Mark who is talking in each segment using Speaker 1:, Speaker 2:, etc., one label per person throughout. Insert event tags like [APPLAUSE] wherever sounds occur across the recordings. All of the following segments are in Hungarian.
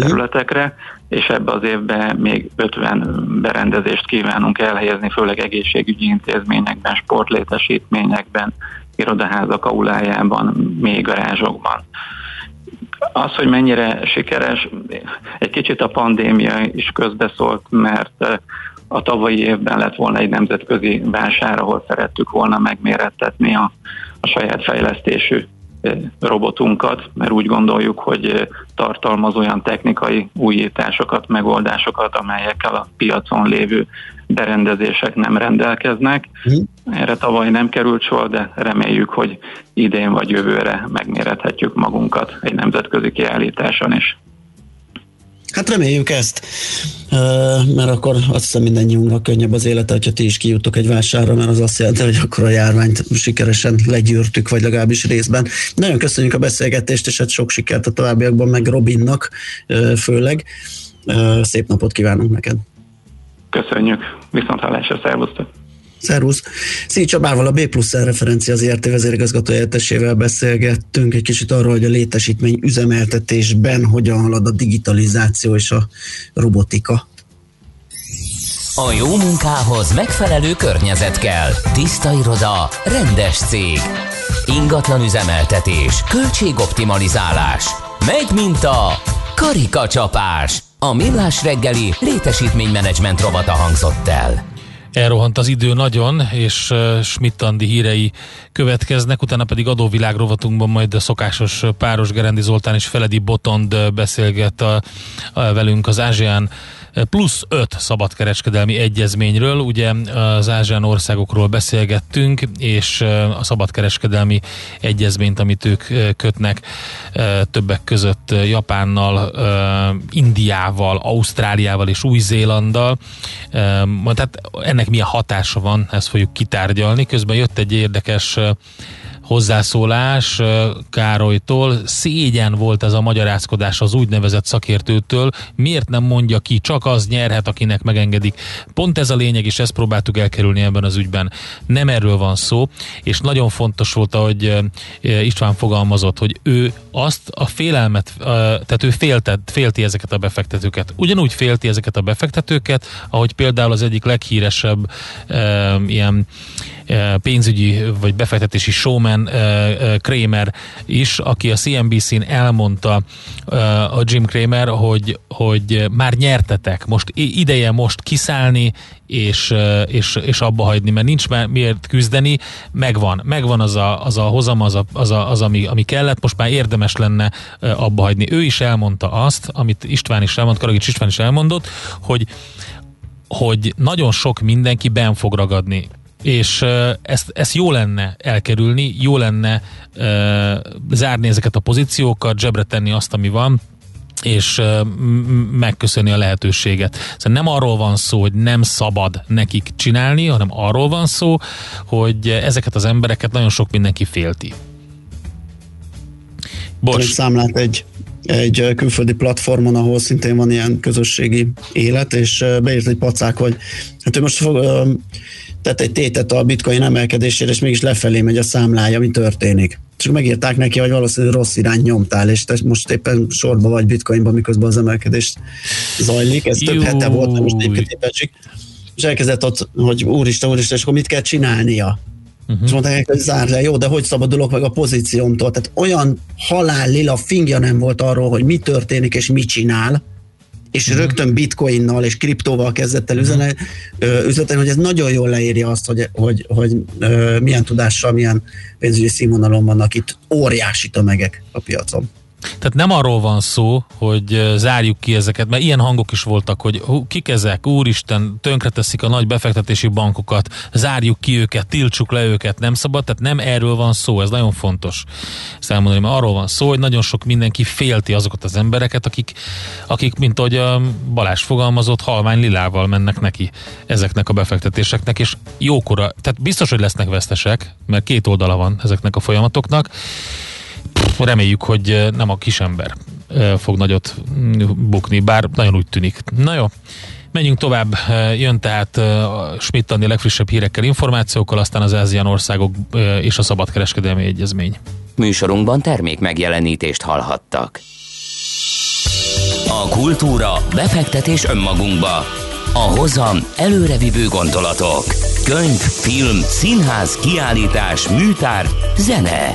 Speaker 1: területekre, és ebbe az évben még 50 berendezést kívánunk elhelyezni, főleg egészségügyi intézményekben, sportlétesítményekben, irodaházak aulájában, még garázsokban. Az, hogy mennyire sikeres, egy kicsit a pandémia is közbeszólt, mert a tavalyi évben lett volna egy nemzetközi vásár, ahol szerettük volna megmérettetni a, a saját fejlesztésű robotunkat, mert úgy gondoljuk, hogy tartalmaz olyan technikai újításokat, megoldásokat, amelyekkel a piacon lévő berendezések nem rendelkeznek. Mhm. Erre tavaly nem került sor, de reméljük, hogy idén vagy jövőre megmérethetjük magunkat egy nemzetközi kiállításon is.
Speaker 2: Hát reméljük ezt, mert akkor azt hiszem mindannyiunknak könnyebb az élete, hogyha ti is kijutok egy vásárra, mert az azt jelenti, hogy akkor a járványt sikeresen legyűrtük, vagy legalábbis részben. Nagyon köszönjük a beszélgetést, és hát sok sikert a továbbiakban, meg Robinnak főleg. Szép napot kívánunk neked!
Speaker 1: Köszönjük, viszont hallásra, szervusztok!
Speaker 2: Szervusz! Szíj Csabával, a B plusz referencia az ERT vezérigazgató beszélgettünk egy kicsit arról, hogy a létesítmény üzemeltetésben hogyan halad a digitalizáció és a robotika.
Speaker 3: A jó munkához megfelelő környezet kell. Tiszta iroda, rendes cég. Ingatlan üzemeltetés, költségoptimalizálás. Megy mint a karikacsapás. A millás reggeli létesítménymenedzsment rovata hangzott el.
Speaker 4: Elrohant az idő nagyon, és Schmidt Andi hírei következnek, utána pedig adóvilág rovatunkban majd a szokásos páros Gerendi Zoltán és Feledi Botond beszélget a, a velünk az Ázsián plusz öt szabadkereskedelmi egyezményről. Ugye az ázsián országokról beszélgettünk, és a szabadkereskedelmi egyezményt, amit ők kötnek többek között Japánnal, Indiával, Ausztráliával és Új-Zélanddal. Tehát ennek milyen hatása van, ezt fogjuk kitárgyalni. Közben jött egy érdekes hozzászólás Károlytól. Szégyen volt ez a magyarázkodás az úgynevezett szakértőtől. Miért nem mondja ki, csak az nyerhet, akinek megengedik. Pont ez a lényeg, és ezt próbáltuk elkerülni ebben az ügyben. Nem erről van szó, és nagyon fontos volt, ahogy István fogalmazott, hogy ő azt a félelmet, tehát ő féltett, félti ezeket a befektetőket. Ugyanúgy félti ezeket a befektetőket, ahogy például az egyik leghíresebb ilyen pénzügyi vagy befektetési showman Kramer is, aki a CNBC-n elmondta a Jim Kramer, hogy, hogy már nyertetek, most ideje most kiszállni, és, és, és abba hagyni, mert nincs miért küzdeni, megvan, megvan az a, az a hozam, az, a, az, a, az ami, ami kellett, most már érdemes lenne abba hagyni. Ő is elmondta azt, amit István is elmondott, Karagics István is elmondott, hogy hogy nagyon sok mindenki ben fog ragadni és ezt, ezt jó lenne elkerülni, jó lenne uh, zárni ezeket a pozíciókat, zsebre tenni azt, ami van, és uh, megköszönni a lehetőséget. Szóval nem arról van szó, hogy nem szabad nekik csinálni, hanem arról van szó, hogy ezeket az embereket nagyon sok mindenki félti.
Speaker 2: Bocs. Számlát egy egy külföldi platformon, ahol szintén van ilyen közösségi élet, és beírt egy pacák, hogy hát ő most fog, tett egy tétet a bitcoin emelkedésére, és mégis lefelé megy a számlája, mi történik. És megírták neki, hogy valószínűleg rossz irány nyomtál, és te most éppen sorba vagy bitcoinban, miközben az emelkedés zajlik. Ez több hete volt, nem most éppen És elkezdett ott, hogy úristen, úristen, és akkor mit kell csinálnia? Uh-huh. És mondták, hogy zár le, jó, de hogy szabadulok meg a pozíciómtól? Tehát olyan halál lila fingja nem volt arról, hogy mi történik és mit csinál, és uh-huh. rögtön bitcoinnal és kriptóval kezdett el uh-huh. üzletelni, hogy ez nagyon jól leírja azt, hogy, hogy, hogy milyen tudással, milyen pénzügyi színvonalon vannak itt óriási tömegek a piacon.
Speaker 4: Tehát nem arról van szó, hogy zárjuk ki ezeket, mert ilyen hangok is voltak, hogy hú, kik ezek, úristen, tönkreteszik a nagy befektetési bankokat, zárjuk ki őket, tiltsuk le őket, nem szabad, tehát nem erről van szó, ez nagyon fontos ezt elmondani, mert arról van szó, hogy nagyon sok mindenki félti azokat az embereket, akik, akik mint ahogy Balázs fogalmazott, halvány lilával mennek neki ezeknek a befektetéseknek, és jókora, tehát biztos, hogy lesznek vesztesek, mert két oldala van ezeknek a folyamatoknak, reméljük, hogy nem a kisember fog nagyot bukni, bár nagyon úgy tűnik. Na jó, menjünk tovább. Jön tehát Schmidt Andi legfrissebb hírekkel, információkkal, aztán az ázsián országok és a szabadkereskedelmi egyezmény.
Speaker 3: Műsorunkban termék megjelenítést hallhattak. A kultúra, befektetés önmagunkba. A hozam előrevívő gondolatok. Könyv, film, színház, kiállítás, műtár, zene.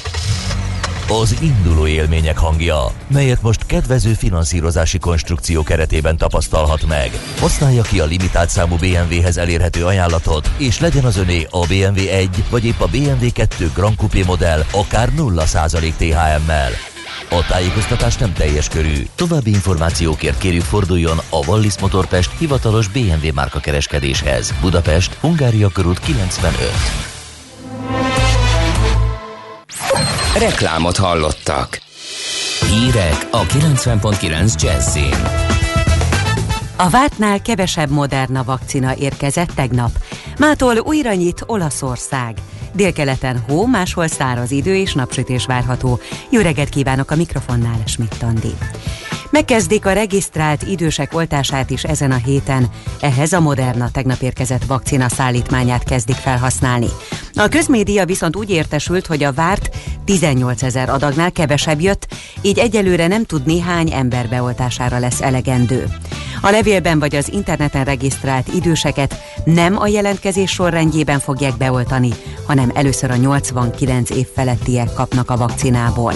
Speaker 5: az induló élmények hangja, melyet most kedvező finanszírozási konstrukció keretében tapasztalhat meg. Használja ki a limitált számú BMW-hez elérhető ajánlatot, és legyen az öné a BMW 1 vagy épp a BMW 2 Grand Coupé modell akár 0% THM-mel. A tájékoztatás nem teljes körű. További információkért kérjük forduljon a Wallis Motorpest hivatalos BMW márka kereskedéshez. Budapest, Hungária körút 95.
Speaker 3: Reklámot hallottak. Hírek a 90.9 Jazzin.
Speaker 6: A vártnál kevesebb Moderna vakcina érkezett tegnap. Mától újra nyit Olaszország. Délkeleten hó, máshol száraz idő és napsütés várható. Jó kívánok a mikrofonnál, Schmidt Andi. Megkezdik a regisztrált idősek oltását is ezen a héten. Ehhez a Moderna tegnap érkezett vakcina szállítmányát kezdik felhasználni. A közmédia viszont úgy értesült, hogy a várt 18 ezer adagnál kevesebb jött, így egyelőre nem tudni hány ember beoltására lesz elegendő. A levélben vagy az interneten regisztrált időseket nem a jelentkezés sorrendjében fogják beoltani, hanem először a 89 év felettiek kapnak a vakcinából.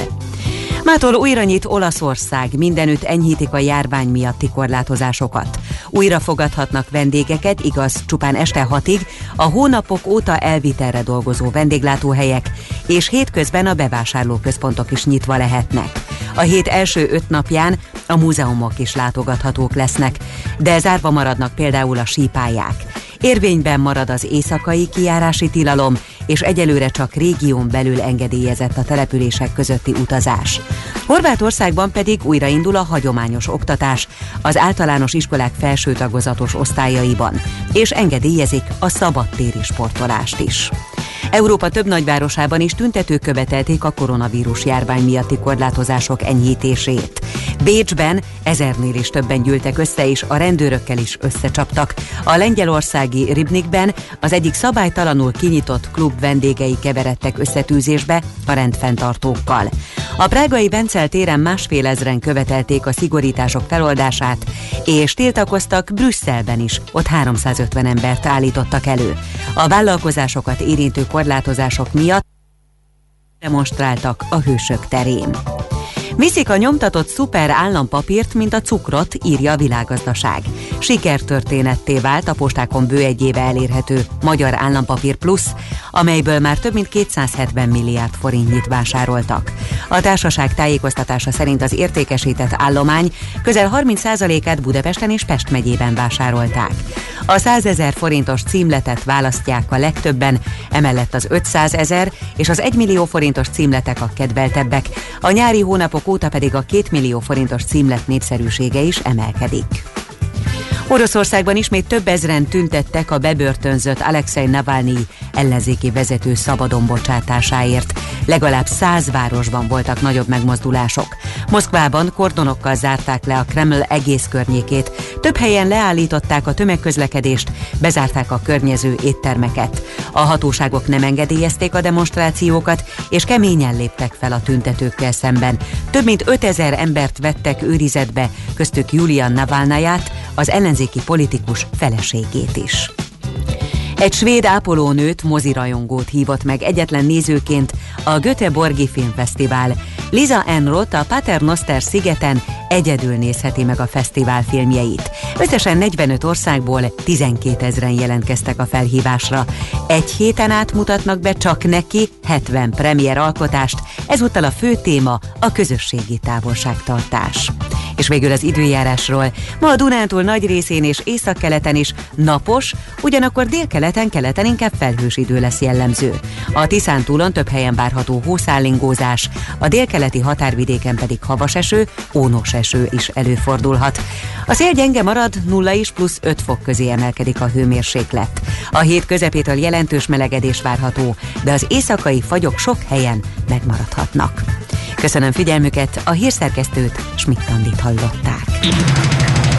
Speaker 6: Mától újra nyit Olaszország, mindenütt enyhítik a járvány miatti korlátozásokat. Újra fogadhatnak vendégeket, igaz, csupán este hatig, a hónapok óta elvitelre dolgozó vendéglátóhelyek, és hétközben a bevásárlóközpontok is nyitva lehetnek. A hét első öt napján a múzeumok is látogathatók lesznek, de zárva maradnak például a sípályák. Érvényben marad az éjszakai kijárási tilalom, és egyelőre csak régión belül engedélyezett a települések közötti utazás. Horvátországban pedig újraindul a hagyományos oktatás az általános iskolák felső tagozatos osztályaiban, és engedélyezik a szabadtéri sportolást is. Európa több nagyvárosában is tüntetők követelték a koronavírus járvány miatti korlátozások enyhítését. Bécsben ezernél is többen gyűltek össze, és a rendőrökkel is összecsaptak. A lengyelországi Ribnikben az egyik szabálytalanul kinyitott klub vendégei keveredtek összetűzésbe a rendfenntartókkal. A prágai Bencel téren másfél ezren követelték a szigorítások feloldását, és tiltakoztak Brüsszelben is, ott 350 embert állítottak elő. A vállalkozásokat érintő korlátozások miatt demonstráltak a hősök terén. Viszik a nyomtatott szuper állampapírt, mint a cukrot, írja a világgazdaság. Sikertörténetté vált a postákon bő egy éve elérhető Magyar Állampapír Plusz, amelyből már több mint 270 milliárd forintnyit vásároltak. A társaság tájékoztatása szerint az értékesített állomány közel 30%-át Budapesten és Pest megyében vásárolták. A 100 ezer forintos címletet választják a legtöbben, emellett az 500 ezer és az 1 millió forintos címletek a kedveltebbek. A nyári hónapok óta pedig a 2 millió forintos címlet népszerűsége is emelkedik. Oroszországban ismét több ezren tüntettek a bebörtönzött Alexei Navalnyi ellenzéki vezető szabadon bocsátásáért. Legalább száz városban voltak nagyobb megmozdulások. Moszkvában kordonokkal zárták le a Kreml egész környékét, több helyen leállították a tömegközlekedést, bezárták a környező éttermeket. A hatóságok nem engedélyezték a demonstrációkat, és keményen léptek fel a tüntetőkkel szemben. Több mint 5000 embert vettek őrizetbe, köztük Julian Navalnayát, az ellenzéki politikus feleségét is. Egy svéd ápolónőt, mozirajongót hívott meg egyetlen nézőként a Göteborgi Filmfesztivál. Liza Enroth a Paternoster szigeten egyedül nézheti meg a fesztivál filmjeit. Összesen 45 országból 12 ezeren jelentkeztek a felhívásra. Egy héten át mutatnak be csak neki 70 premier alkotást, ezúttal a fő téma a közösségi távolságtartás. És végül az időjárásról. Ma a Dunántúl nagy részén és északkeleten is napos, ugyanakkor délkeleten, keleten inkább felhős idő lesz jellemző. A Tiszántúlon több helyen várható hószállingózás, a délkeleti határvidéken pedig havas eső, ónos eső is előfordulhat. A szél gyenge marad, 0 és plusz 5 fok közé emelkedik a hőmérséklet. A hét közepétől jelentős melegedés várható, de az éjszakai fagyok sok helyen megmaradhatnak. Köszönöm figyelmüket, a hírszerkesztőt Schmidt-Tandit hallották.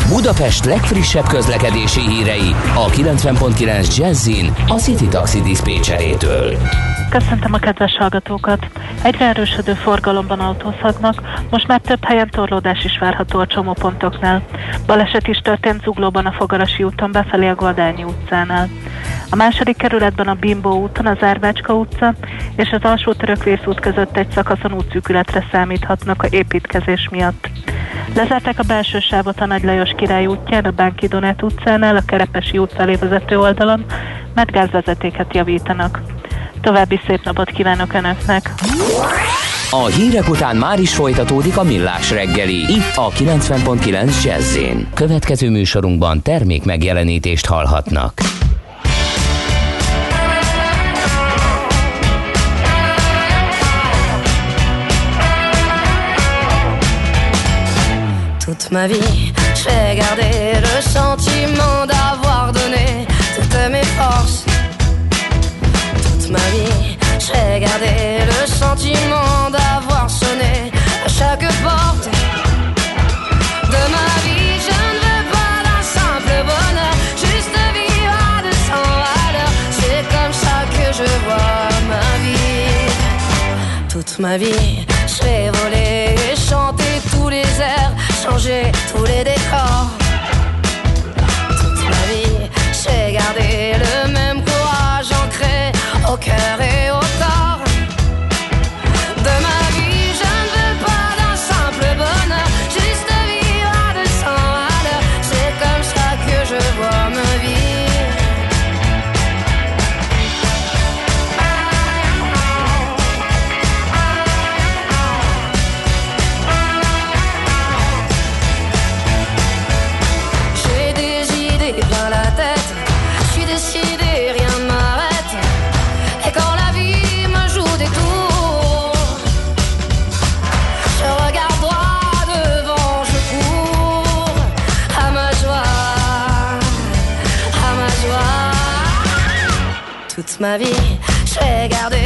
Speaker 3: Budapest legfrissebb közlekedési hírei a 90.9 Jazzin a City Taxi Dispécsejétől.
Speaker 7: Köszöntöm a kedves hallgatókat! Egyre erősödő forgalomban autózhatnak, most már több helyen torlódás is várható a csomópontoknál. Baleset is történt Zuglóban a Fogarasi úton befelé a Goldányi utcánál. A második kerületben a Bimbo úton az Árbácska utca és az alsó törökvész út között egy szakaszon útszűkületre számíthatnak a építkezés miatt. Lezárták a belső sávot a Nagy Lajos király útján, a Bánki Donát utcánál, a Kerepesi út felé vezető oldalon, mert gázvezetéket javítanak. További szép napot kívánok Önöknek!
Speaker 3: A hírek után már is folytatódik a millás reggeli, itt a 90.9 jazz Következő műsorunkban termék megjelenítést hallhatnak.
Speaker 8: Toute ma vie, je vais garder le sentiment d'avoir donné J'ai gardé le sentiment d'avoir sonné à chaque porte de ma vie. Je ne veux pas d'un simple bonheur, juste vivre à de sans valeur. C'est comme ça que je vois ma vie. Toute ma vie, je vais voler et chanter tous les airs, changer tous les décors. Toute ma vie, j'ai gardé le même courage ancré au cœur ma vie, j'ai gardé le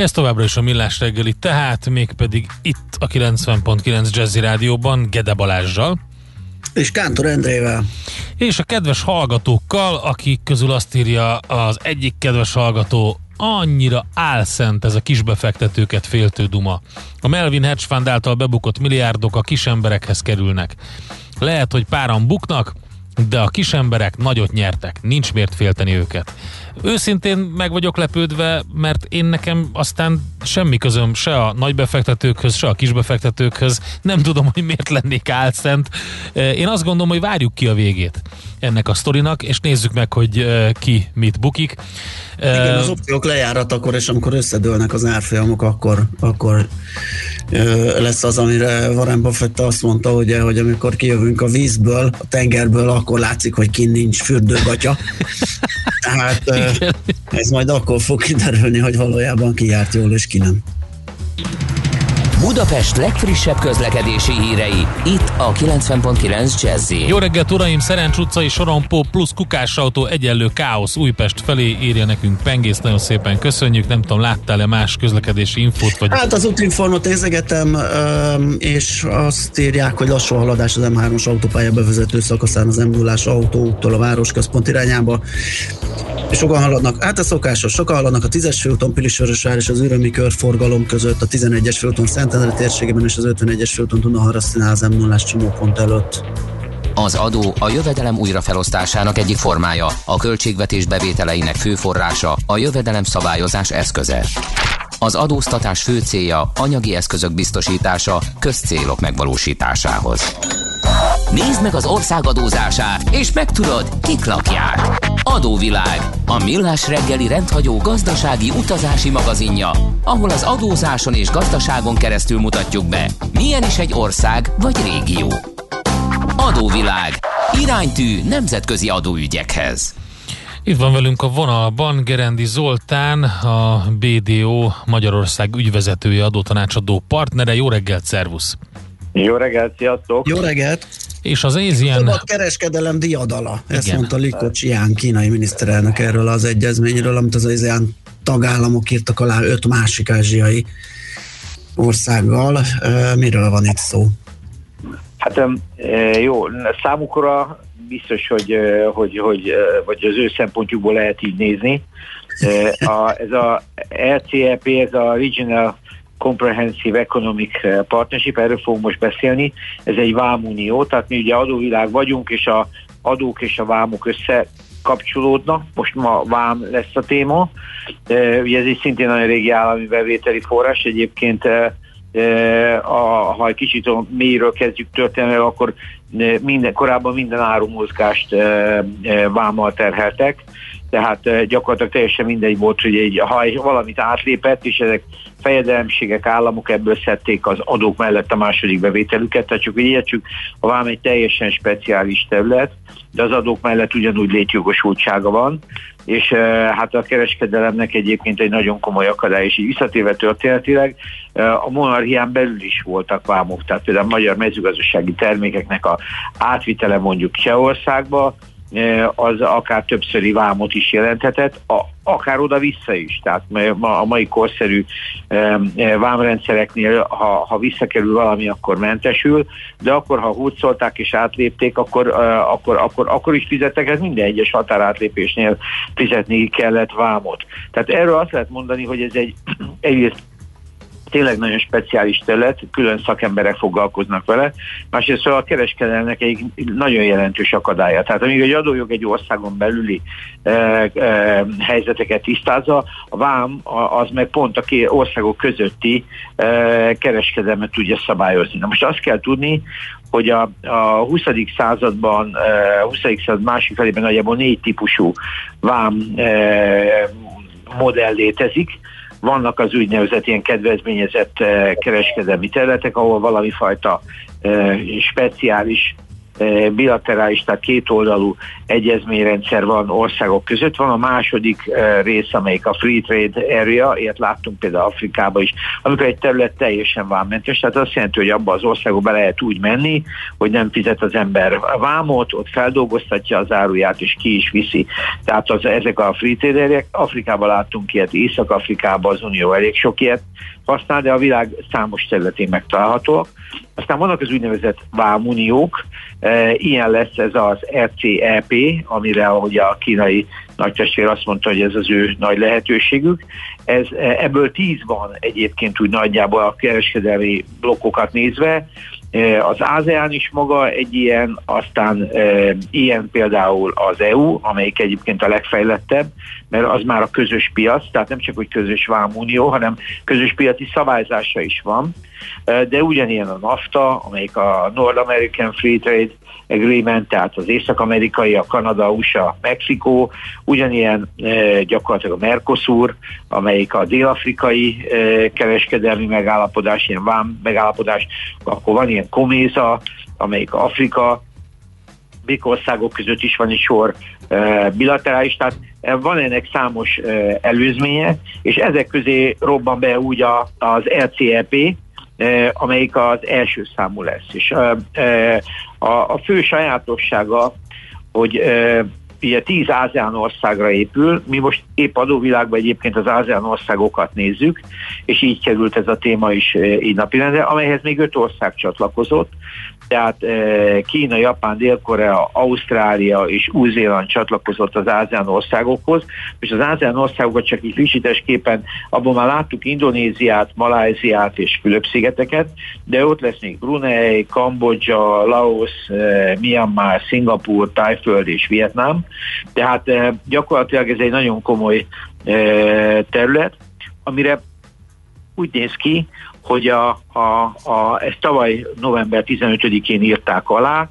Speaker 4: Ez továbbra is a Millás reggeli, tehát mégpedig itt a 90.9 Jazzy Rádióban Gede Balázsjal.
Speaker 2: És Kántor Endrével.
Speaker 4: És a kedves hallgatókkal, akik közül azt írja az egyik kedves hallgató, annyira álszent ez a kisbefektetőket féltő duma. A Melvin Hedge Fund által bebukott milliárdok a kisemberekhez kerülnek. Lehet, hogy páran buknak, de a kisemberek nagyot nyertek, nincs miért félteni őket. Őszintén meg vagyok lepődve, mert én nekem aztán semmi közöm se a nagybefektetőkhöz, se a kisbefektetőkhöz. Nem tudom, hogy miért lennék álszent. Én azt gondolom, hogy várjuk ki a végét ennek a sztorinak, és nézzük meg, hogy ki mit bukik.
Speaker 2: Igen, az opciók lejáratakor, és amikor összedőlnek az árfolyamok, akkor, akkor lesz az, amire Warren Buffett azt mondta, ugye, hogy amikor kijövünk a vízből, a tengerből, akkor látszik, hogy kint nincs fürdőgatya. [LAUGHS] Tehát ez majd akkor fog kiderülni, hogy valójában ki járt jól, és ki nem.
Speaker 3: Budapest legfrissebb közlekedési hírei, itt a 90.9 jazz
Speaker 4: Jó reggelt, uraim! Szerencs utcai sorompó plusz kukásautó egyenlő káosz Újpest felé írja nekünk Pengész, nagyon szépen köszönjük. Nem tudom, láttál-e más közlekedési infót? Vagy...
Speaker 2: Hát az útinformot nézegetem, és azt írják, hogy lassú haladás az M3-os autópálya bevezető szakaszán az m autóúttól a városközpont irányába. És sokan haladnak, hát a szokásos, sokan haladnak a 10-es főúton Pilisvörösvár és az ürömi körforgalom között, a 11-es főúton Szentendre térségében és az 51-es főúton Dunaharasztinál az m 0 csomópont előtt.
Speaker 3: Az adó a jövedelem újrafelosztásának egyik formája, a költségvetés bevételeinek fő forrása, a jövedelem szabályozás eszköze. Az adóztatás fő célja anyagi eszközök biztosítása közcélok megvalósításához. Nézd meg az ország adózását, és megtudod, kik lakják. Adóvilág, a millás reggeli rendhagyó gazdasági utazási magazinja, ahol az adózáson és gazdaságon keresztül mutatjuk be, milyen is egy ország vagy régió. Adóvilág, iránytű nemzetközi adóügyekhez.
Speaker 4: Itt van velünk a vonalban Gerendi Zoltán, a BDO Magyarország ügyvezetője, adótanácsadó partnere. Jó reggelt, szervusz!
Speaker 9: Jó reggelt, sziasztok!
Speaker 2: Jó reggelt!
Speaker 4: És az Asian...
Speaker 2: A kereskedelem diadala. Ezt Igen. mondta Liko Csián, kínai miniszterelnök erről az egyezményről, amit az Asian tagállamok írtak alá öt másik ázsiai országgal. Miről van itt szó?
Speaker 9: Hát jó, számukra biztos, hogy, hogy, hogy vagy az ő szempontjukból lehet így nézni. A, ez a RCEP, ez a Regional Comprehensive Economic Partnership, erről fogunk most beszélni. Ez egy vámunió, tehát mi ugye adóvilág vagyunk, és a adók és a vámok össze kapcsolódnak. Most ma vám lesz a téma. Ugye ez egy szintén nagyon régi állami bevételi forrás. Egyébként a, ha egy kicsit a mélyről kezdjük történelmi, akkor minden, korábban minden árumozgást vámmal terheltek, tehát gyakorlatilag teljesen mindegy volt, hogy egy, ha egy valamit átlépett, és ezek fejedelemségek, államok ebből szedték az adók mellett a második bevételüket, tehát csak hogy értsük, a vám egy teljesen speciális terület, de az adók mellett ugyanúgy létjogosultsága van, és hát a kereskedelemnek egyébként egy nagyon komoly akadály, és így visszatérve történetileg a monarchián belül is voltak vámok, tehát például a magyar mezőgazdasági termékeknek a átvitele mondjuk Csehországba, az akár többszöri vámot is jelenthetett, a, akár oda-vissza is. Tehát a mai korszerű vámrendszereknél, ha, ha visszakerül valami, akkor mentesül, de akkor, ha húzolták és átlépték, akkor, akkor, akkor, akkor is fizettek, ez minden egyes határátlépésnél fizetni kellett vámot. Tehát erről azt lehet mondani, hogy ez egy [CLEARS THROAT] egyrészt tényleg nagyon speciális terület, külön szakemberek foglalkoznak vele, másrészt a kereskedelnek egy nagyon jelentős akadálya. Tehát amíg egy adójog egy országon belüli e, e, helyzeteket tisztázza, a vám az meg pont a országok közötti e, kereskedelmet tudja szabályozni. Na most azt kell tudni, hogy a, a 20. században, a 20. század másik felében nagyjából négy típusú vám modell létezik, vannak az úgynevezett ilyen kedvezményezett eh, kereskedelmi területek, ahol valami fajta eh, speciális bilaterális, tehát kétoldalú egyezményrendszer van országok között. Van a második rész, amelyik a Free Trade Area, ilyet láttunk például Afrikában is, amikor egy terület teljesen vámmentes, tehát azt jelenti, hogy abba az országba be lehet úgy menni, hogy nem fizet az ember vámot, ott feldolgoztatja az áruját, és ki is viszi. Tehát az, ezek a Free Trade Area, Afrikában láttunk ilyet, Észak-Afrikában az Unió elég sok ilyet használ, de a világ számos területén megtalálhatóak. Aztán vannak az úgynevezett vámuniók, e, ilyen lesz ez az RCEP, amire ahogy a kínai nagytestvér azt mondta, hogy ez az ő nagy lehetőségük. Ez, e, ebből tíz van egyébként úgy nagyjából a kereskedelmi blokkokat nézve, e, az ASEAN is maga egy ilyen, aztán e, ilyen például az EU, amelyik egyébként a legfejlettebb, mert az már a közös piac, tehát nem csak hogy közös vámunió, hanem közös piaci szabályzása is van. De ugyanilyen a NAFTA, amelyik a North American Free Trade Agreement, tehát az észak-amerikai, a Kanada, USA, Mexikó, ugyanilyen e, gyakorlatilag a Mercosur, amelyik a dél-afrikai e, kereskedelmi megállapodás, ilyen vám megállapodás, akkor van ilyen Koméza, amelyik Afrika, országok között is van egy sor e, bilaterális, tehát van ennek számos előzménye, és ezek közé robban be úgy az LCEP, amelyik az első számú lesz. És a, a fő sajátossága, hogy ugye tíz ASEAN országra épül, mi most épp adóvilágban egyébként az ASEAN országokat nézzük, és így került ez a téma is így napirendre, amelyhez még öt ország csatlakozott, tehát eh, Kína, Japán, Dél-Korea, Ausztrália és Új-Zéland csatlakozott az ASEAN országokhoz, és az ASEAN országokat csak így frissítésképpen, abban már láttuk Indonéziát, Maláziát és Fülöp-szigeteket, de ott lesz még Brunei, Kambodzsa, Laos, eh, Myanmar, Szingapur, Tájföld és Vietnám, tehát eh, gyakorlatilag ez egy nagyon komoly terület, amire úgy néz ki, hogy a, a, a, ezt tavaly november 15-én írták alá,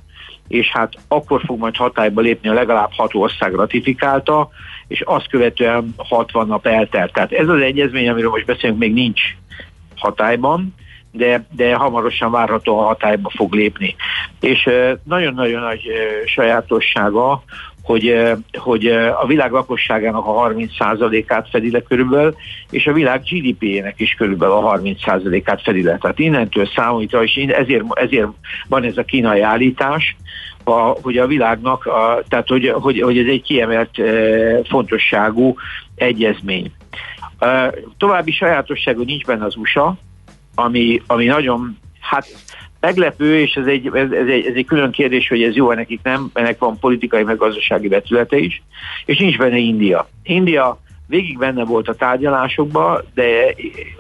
Speaker 9: és hát akkor fog majd hatályba lépni, a legalább hat ország ratifikálta, és azt követően 60 nap eltelt. Tehát ez az egyezmény, amiről most beszélünk, még nincs hatályban, de, de hamarosan várható a hatályba fog lépni. És nagyon-nagyon nagy sajátossága, hogy, hogy a világ lakosságának a 30%-át fedi le körülbelül, és a világ GDP-jének is körülbelül a 30%-át fedi le. Tehát innentől számítva, és ezért, ezért van ez a kínai állítás, a, hogy a világnak, a, tehát hogy, hogy, hogy ez egy kiemelt e, fontosságú egyezmény. E, további sajátosságú nincs benne az USA, ami, ami nagyon, hát meglepő, és ez egy, ez, ez, egy, ez egy külön kérdés, hogy ez jó nekik nem, ennek van politikai meg gazdasági vetülete is, és nincs benne India. India végig benne volt a tárgyalásokban, de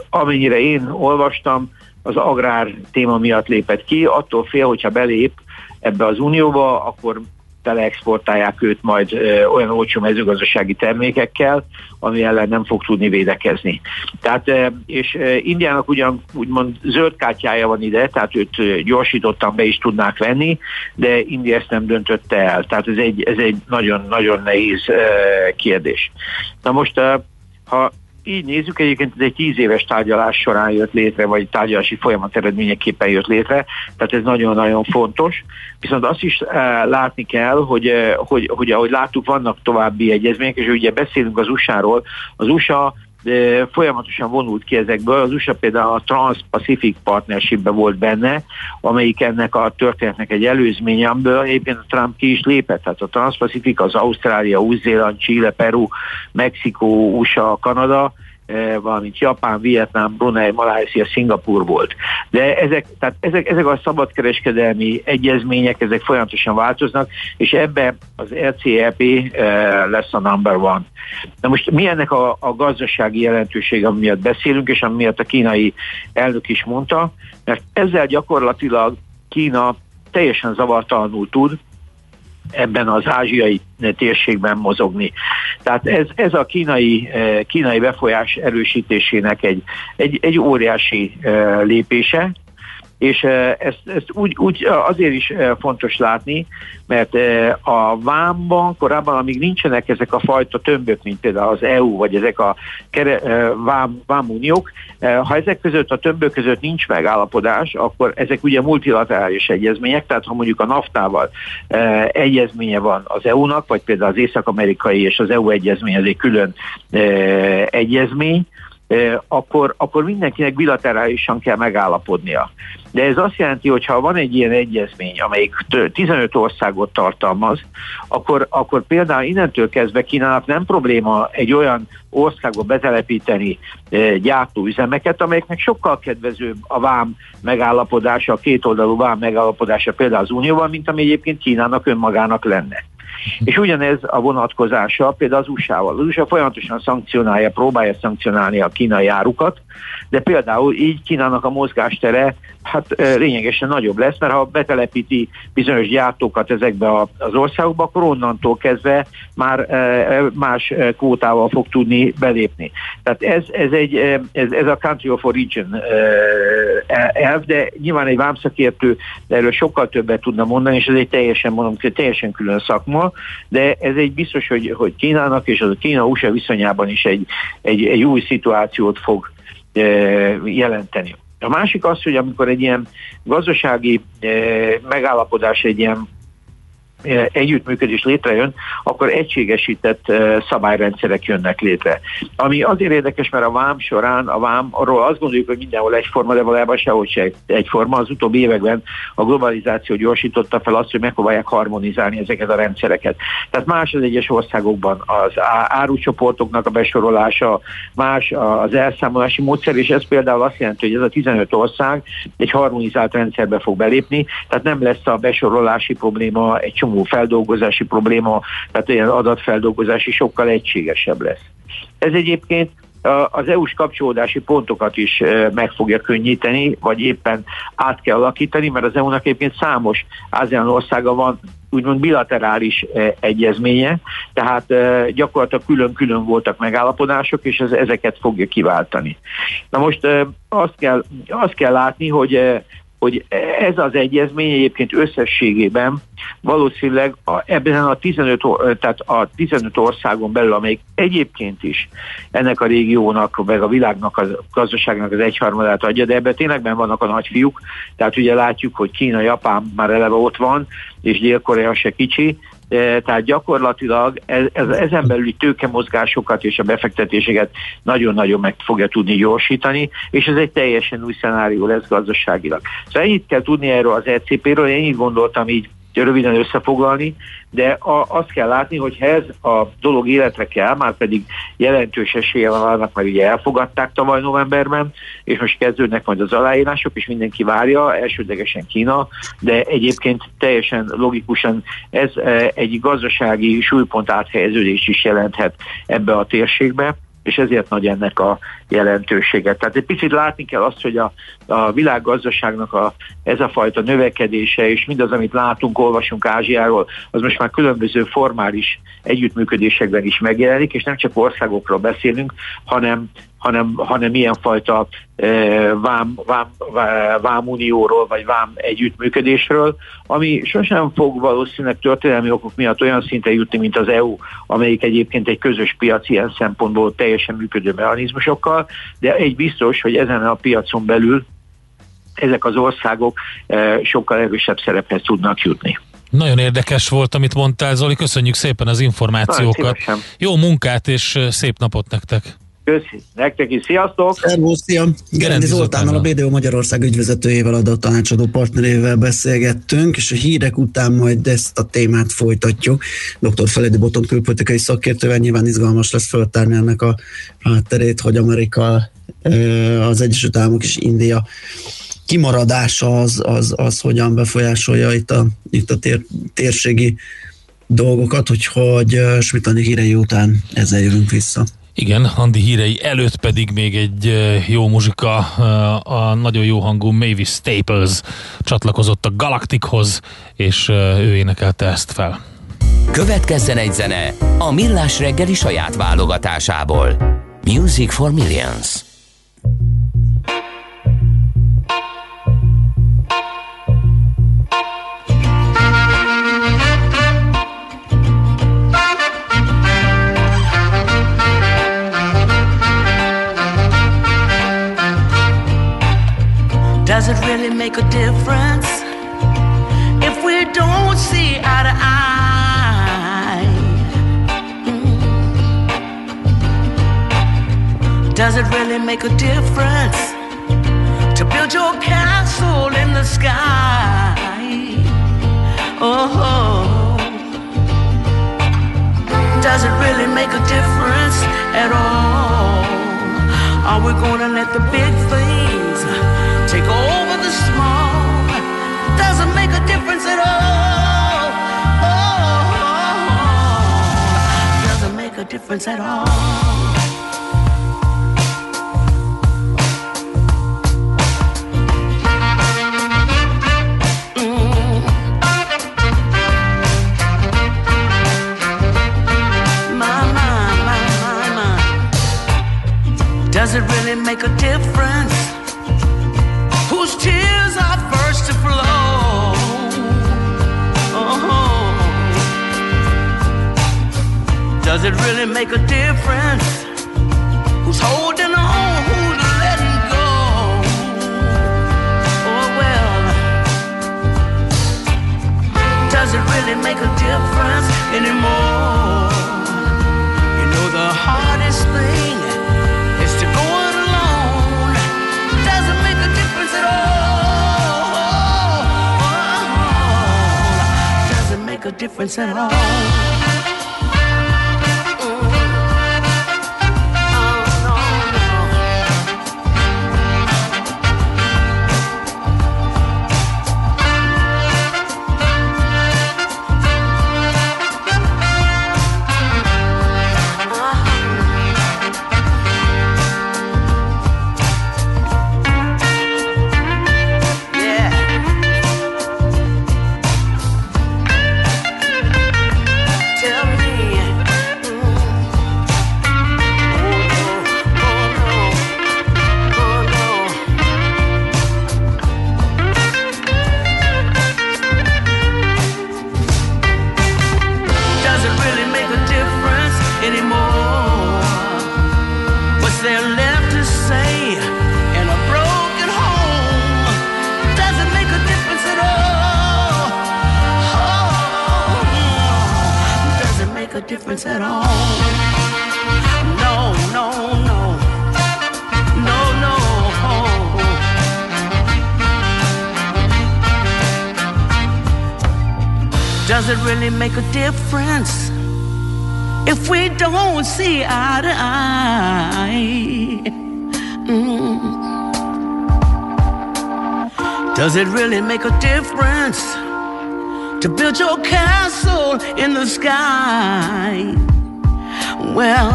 Speaker 9: amennyire én olvastam, az agrár téma miatt lépett ki, attól fél, hogyha belép ebbe az unióba, akkor teleexportálják őt majd olyan olcsó mezőgazdasági termékekkel, ami ellen nem fog tudni védekezni. Tehát, és Indiának ugyan úgymond zöld kártyája van ide, tehát őt gyorsítottan be is tudnák venni, de India ezt nem döntötte el. Tehát ez egy, ez egy nagyon-nagyon nehéz ö, kérdés. Na most, ha így nézzük, egyébként ez egy tíz éves tárgyalás során jött létre, vagy tárgyalási folyamat eredményeképpen jött létre, tehát ez nagyon-nagyon fontos. Viszont azt is e, látni kell, hogy, e, hogy, hogy ahogy láttuk, vannak további egyezmények, és ugye beszélünk az USA-ról, az USA folyamatosan vonult ki ezekből. Az USA például a Trans-Pacific Partnership-be volt benne, amelyik ennek a történetnek egy előzménye, amiből egyébként a Trump ki is lépett. Tehát a Trans-Pacific az Ausztrália, Új-Zéland, Chile, Peru, Mexikó, USA, Kanada, valamint Japán, Vietnám, Brunei, Malajzia, Szingapur volt. De ezek, tehát ezek, ezek a szabadkereskedelmi egyezmények, ezek folyamatosan változnak, és ebbe az LCEP eh, lesz a number one. Na most mi ennek a, a gazdasági jelentőség, ami miatt beszélünk, és ami miatt a kínai elnök is mondta, mert ezzel gyakorlatilag Kína teljesen zavartalanul tud ebben az ázsiai térségben mozogni. Tehát ez, ez a kínai, eh, kínai befolyás erősítésének egy, egy, egy óriási eh, lépése, és ezt, ezt úgy, úgy azért is fontos látni, mert a vámban korábban, amíg nincsenek ezek a fajta tömbök, mint például az EU, vagy ezek a vám, vámuniók, ha ezek között, a tömbök között nincs megállapodás, akkor ezek ugye multilaterális egyezmények, tehát ha mondjuk a naftával egyezménye van az EU-nak, vagy például az észak-amerikai és az EU egyezmény, ez egy külön egyezmény, akkor, akkor mindenkinek bilaterálisan kell megállapodnia. De ez azt jelenti, hogy ha van egy ilyen egyezmény, amelyik 15 országot tartalmaz, akkor, akkor például innentől kezdve Kínának nem probléma egy olyan országba betelepíteni gyártóüzemeket, amelyeknek sokkal kedvezőbb a vám megállapodása, a kétoldalú vám megállapodása például az Unióval, mint ami egyébként Kínának önmagának lenne. És ugyanez a vonatkozása például az USA-val. Az USA folyamatosan szankcionálja, próbálja szankcionálni a kínai árukat, de például így Kínának a mozgástere hát lényegesen nagyobb lesz, mert ha betelepíti bizonyos gyártókat ezekbe az országokba, akkor onnantól kezdve már más kvótával fog tudni belépni. Tehát ez, ez, egy, ez, ez a country of origin elv, de nyilván egy vámszakértő erről sokkal többet tudna mondani, és ez egy teljesen, mondom, teljesen külön szakma, de ez egy biztos, hogy, hogy Kínának és az a Kína-USA viszonyában is egy, egy, egy új szituációt fog jelenteni. A másik az, hogy amikor egy ilyen gazdasági megállapodás, egy ilyen együttműködés létrejön, akkor egységesített szabályrendszerek jönnek létre. Ami azért érdekes, mert a vám során, a vám, arról azt gondoljuk, hogy mindenhol egyforma, de valójában sehogy se egyforma. Az utóbbi években a globalizáció gyorsította fel azt, hogy megpróbálják harmonizálni ezeket a rendszereket. Tehát más az egyes országokban az árucsoportoknak a besorolása, más az elszámolási módszer, és ez például azt jelenti, hogy ez a 15 ország egy harmonizált rendszerbe fog belépni, tehát nem lesz a besorolási probléma egy csomó csomó feldolgozási probléma, tehát ilyen adatfeldolgozási sokkal egységesebb lesz. Ez egyébként az EU-s kapcsolódási pontokat is meg fogja könnyíteni, vagy éppen át kell alakítani, mert az EU-nak egyébként számos ASEAN országa van, úgymond bilaterális egyezménye, tehát gyakorlatilag külön-külön voltak megállapodások, és ez, ezeket fogja kiváltani. Na most azt kell, azt kell látni, hogy hogy ez az egyezmény egyébként összességében valószínűleg a, ebben a 15, tehát a 15 országon belül, amelyik egyébként is ennek a régiónak, meg a világnak, a gazdaságnak az egyharmadát adja, de ebben ténylegben vannak a nagyfiúk, tehát ugye látjuk, hogy Kína, Japán már eleve ott van, és Dél-Korea se kicsi, tehát gyakorlatilag ez, ez, ezen belüli tőkemozgásokat és a befektetéseket nagyon-nagyon meg fogja tudni gyorsítani, és ez egy teljesen új szenárió lesz gazdaságilag. Szóval ennyit kell tudni erről az ECP-ről, én így gondoltam így röviden összefoglalni, de a, azt kell látni, hogy ez a dolog életre kell, már pedig jelentős esélye van annak, mert ugye elfogadták tavaly novemberben, és most kezdődnek majd az aláírások, és mindenki várja, elsődlegesen Kína, de egyébként teljesen logikusan ez e, egy gazdasági súlypont áthelyeződés is jelenthet ebbe a térségbe és ezért nagy ennek a jelentősége. Tehát egy picit látni kell azt, hogy a, a világgazdaságnak a, ez a fajta növekedése, és mindaz, amit látunk, olvasunk Ázsiáról, az most már különböző formális együttműködésekben is megjelenik, és nem csak országokról beszélünk, hanem hanem, hanem ilyenfajta e, vám, vám, vámunióról, vagy vám együttműködésről, ami sosem fog valószínűleg történelmi okok miatt olyan szinten jutni, mint az EU, amelyik egyébként egy közös piac ilyen szempontból teljesen működő mechanizmusokkal, de egy biztos, hogy ezen a piacon belül ezek az országok e, sokkal erősebb szerephez tudnak jutni.
Speaker 4: Nagyon érdekes volt, amit mondtál, Zoli, köszönjük szépen az információkat. Jó munkát és szép napot nektek!
Speaker 9: Köszi. Nektek is. Sziasztok!
Speaker 2: Szervusz, szia! Gerendi Zoltánnal, a BDO Magyarország ügyvezetőjével, adó tanácsadó partnerével beszélgettünk, és a hírek után majd ezt a témát folytatjuk. Dr. Feledi Boton külpolitikai szakértővel nyilván izgalmas lesz föltárni ennek a hátterét, hogy Amerika, az Egyesült Államok és India kimaradása az, az, az hogyan befolyásolja itt a, itt a tér, térségi dolgokat, hogy Smitani hírei után ezzel jövünk vissza.
Speaker 4: Igen, Andi hírei előtt pedig még egy jó muzsika, a nagyon jó hangú Mavis Staples csatlakozott a Galactichoz, és ő énekelte ezt fel.
Speaker 3: Következzen egy zene a Millás reggeli saját válogatásából. Music for Millions.
Speaker 10: Make a difference if we don't see eye to eye? Mm. Does it really make a difference to build your castle in the sky? Oh, does it really make a difference at all? Are we gonna let the big things? take over difference at all. Oh, oh, oh, doesn't make a difference at all. Mm. Does it really make a difference? Does it really make a difference? Who's holding on? Who's letting go? Oh well. Does it really make a difference anymore? You know the hardest thing is to go it alone. Doesn't make a difference at all. Doesn't make a difference at all. See eye to eye? Does it really make a difference to build your castle in the sky? Well,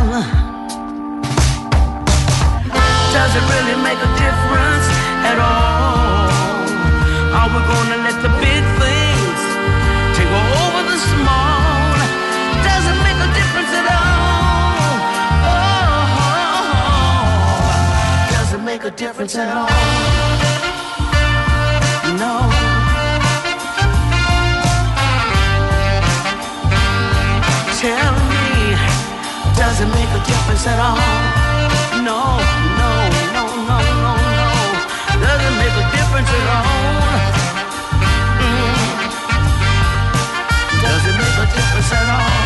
Speaker 10: does it really make a difference at all? Are we gonna make a difference at all? No. Tell me, does it make a difference at all? No, no, no, no, no, no. Does it make a difference at all? Mm. Does it make a difference at all?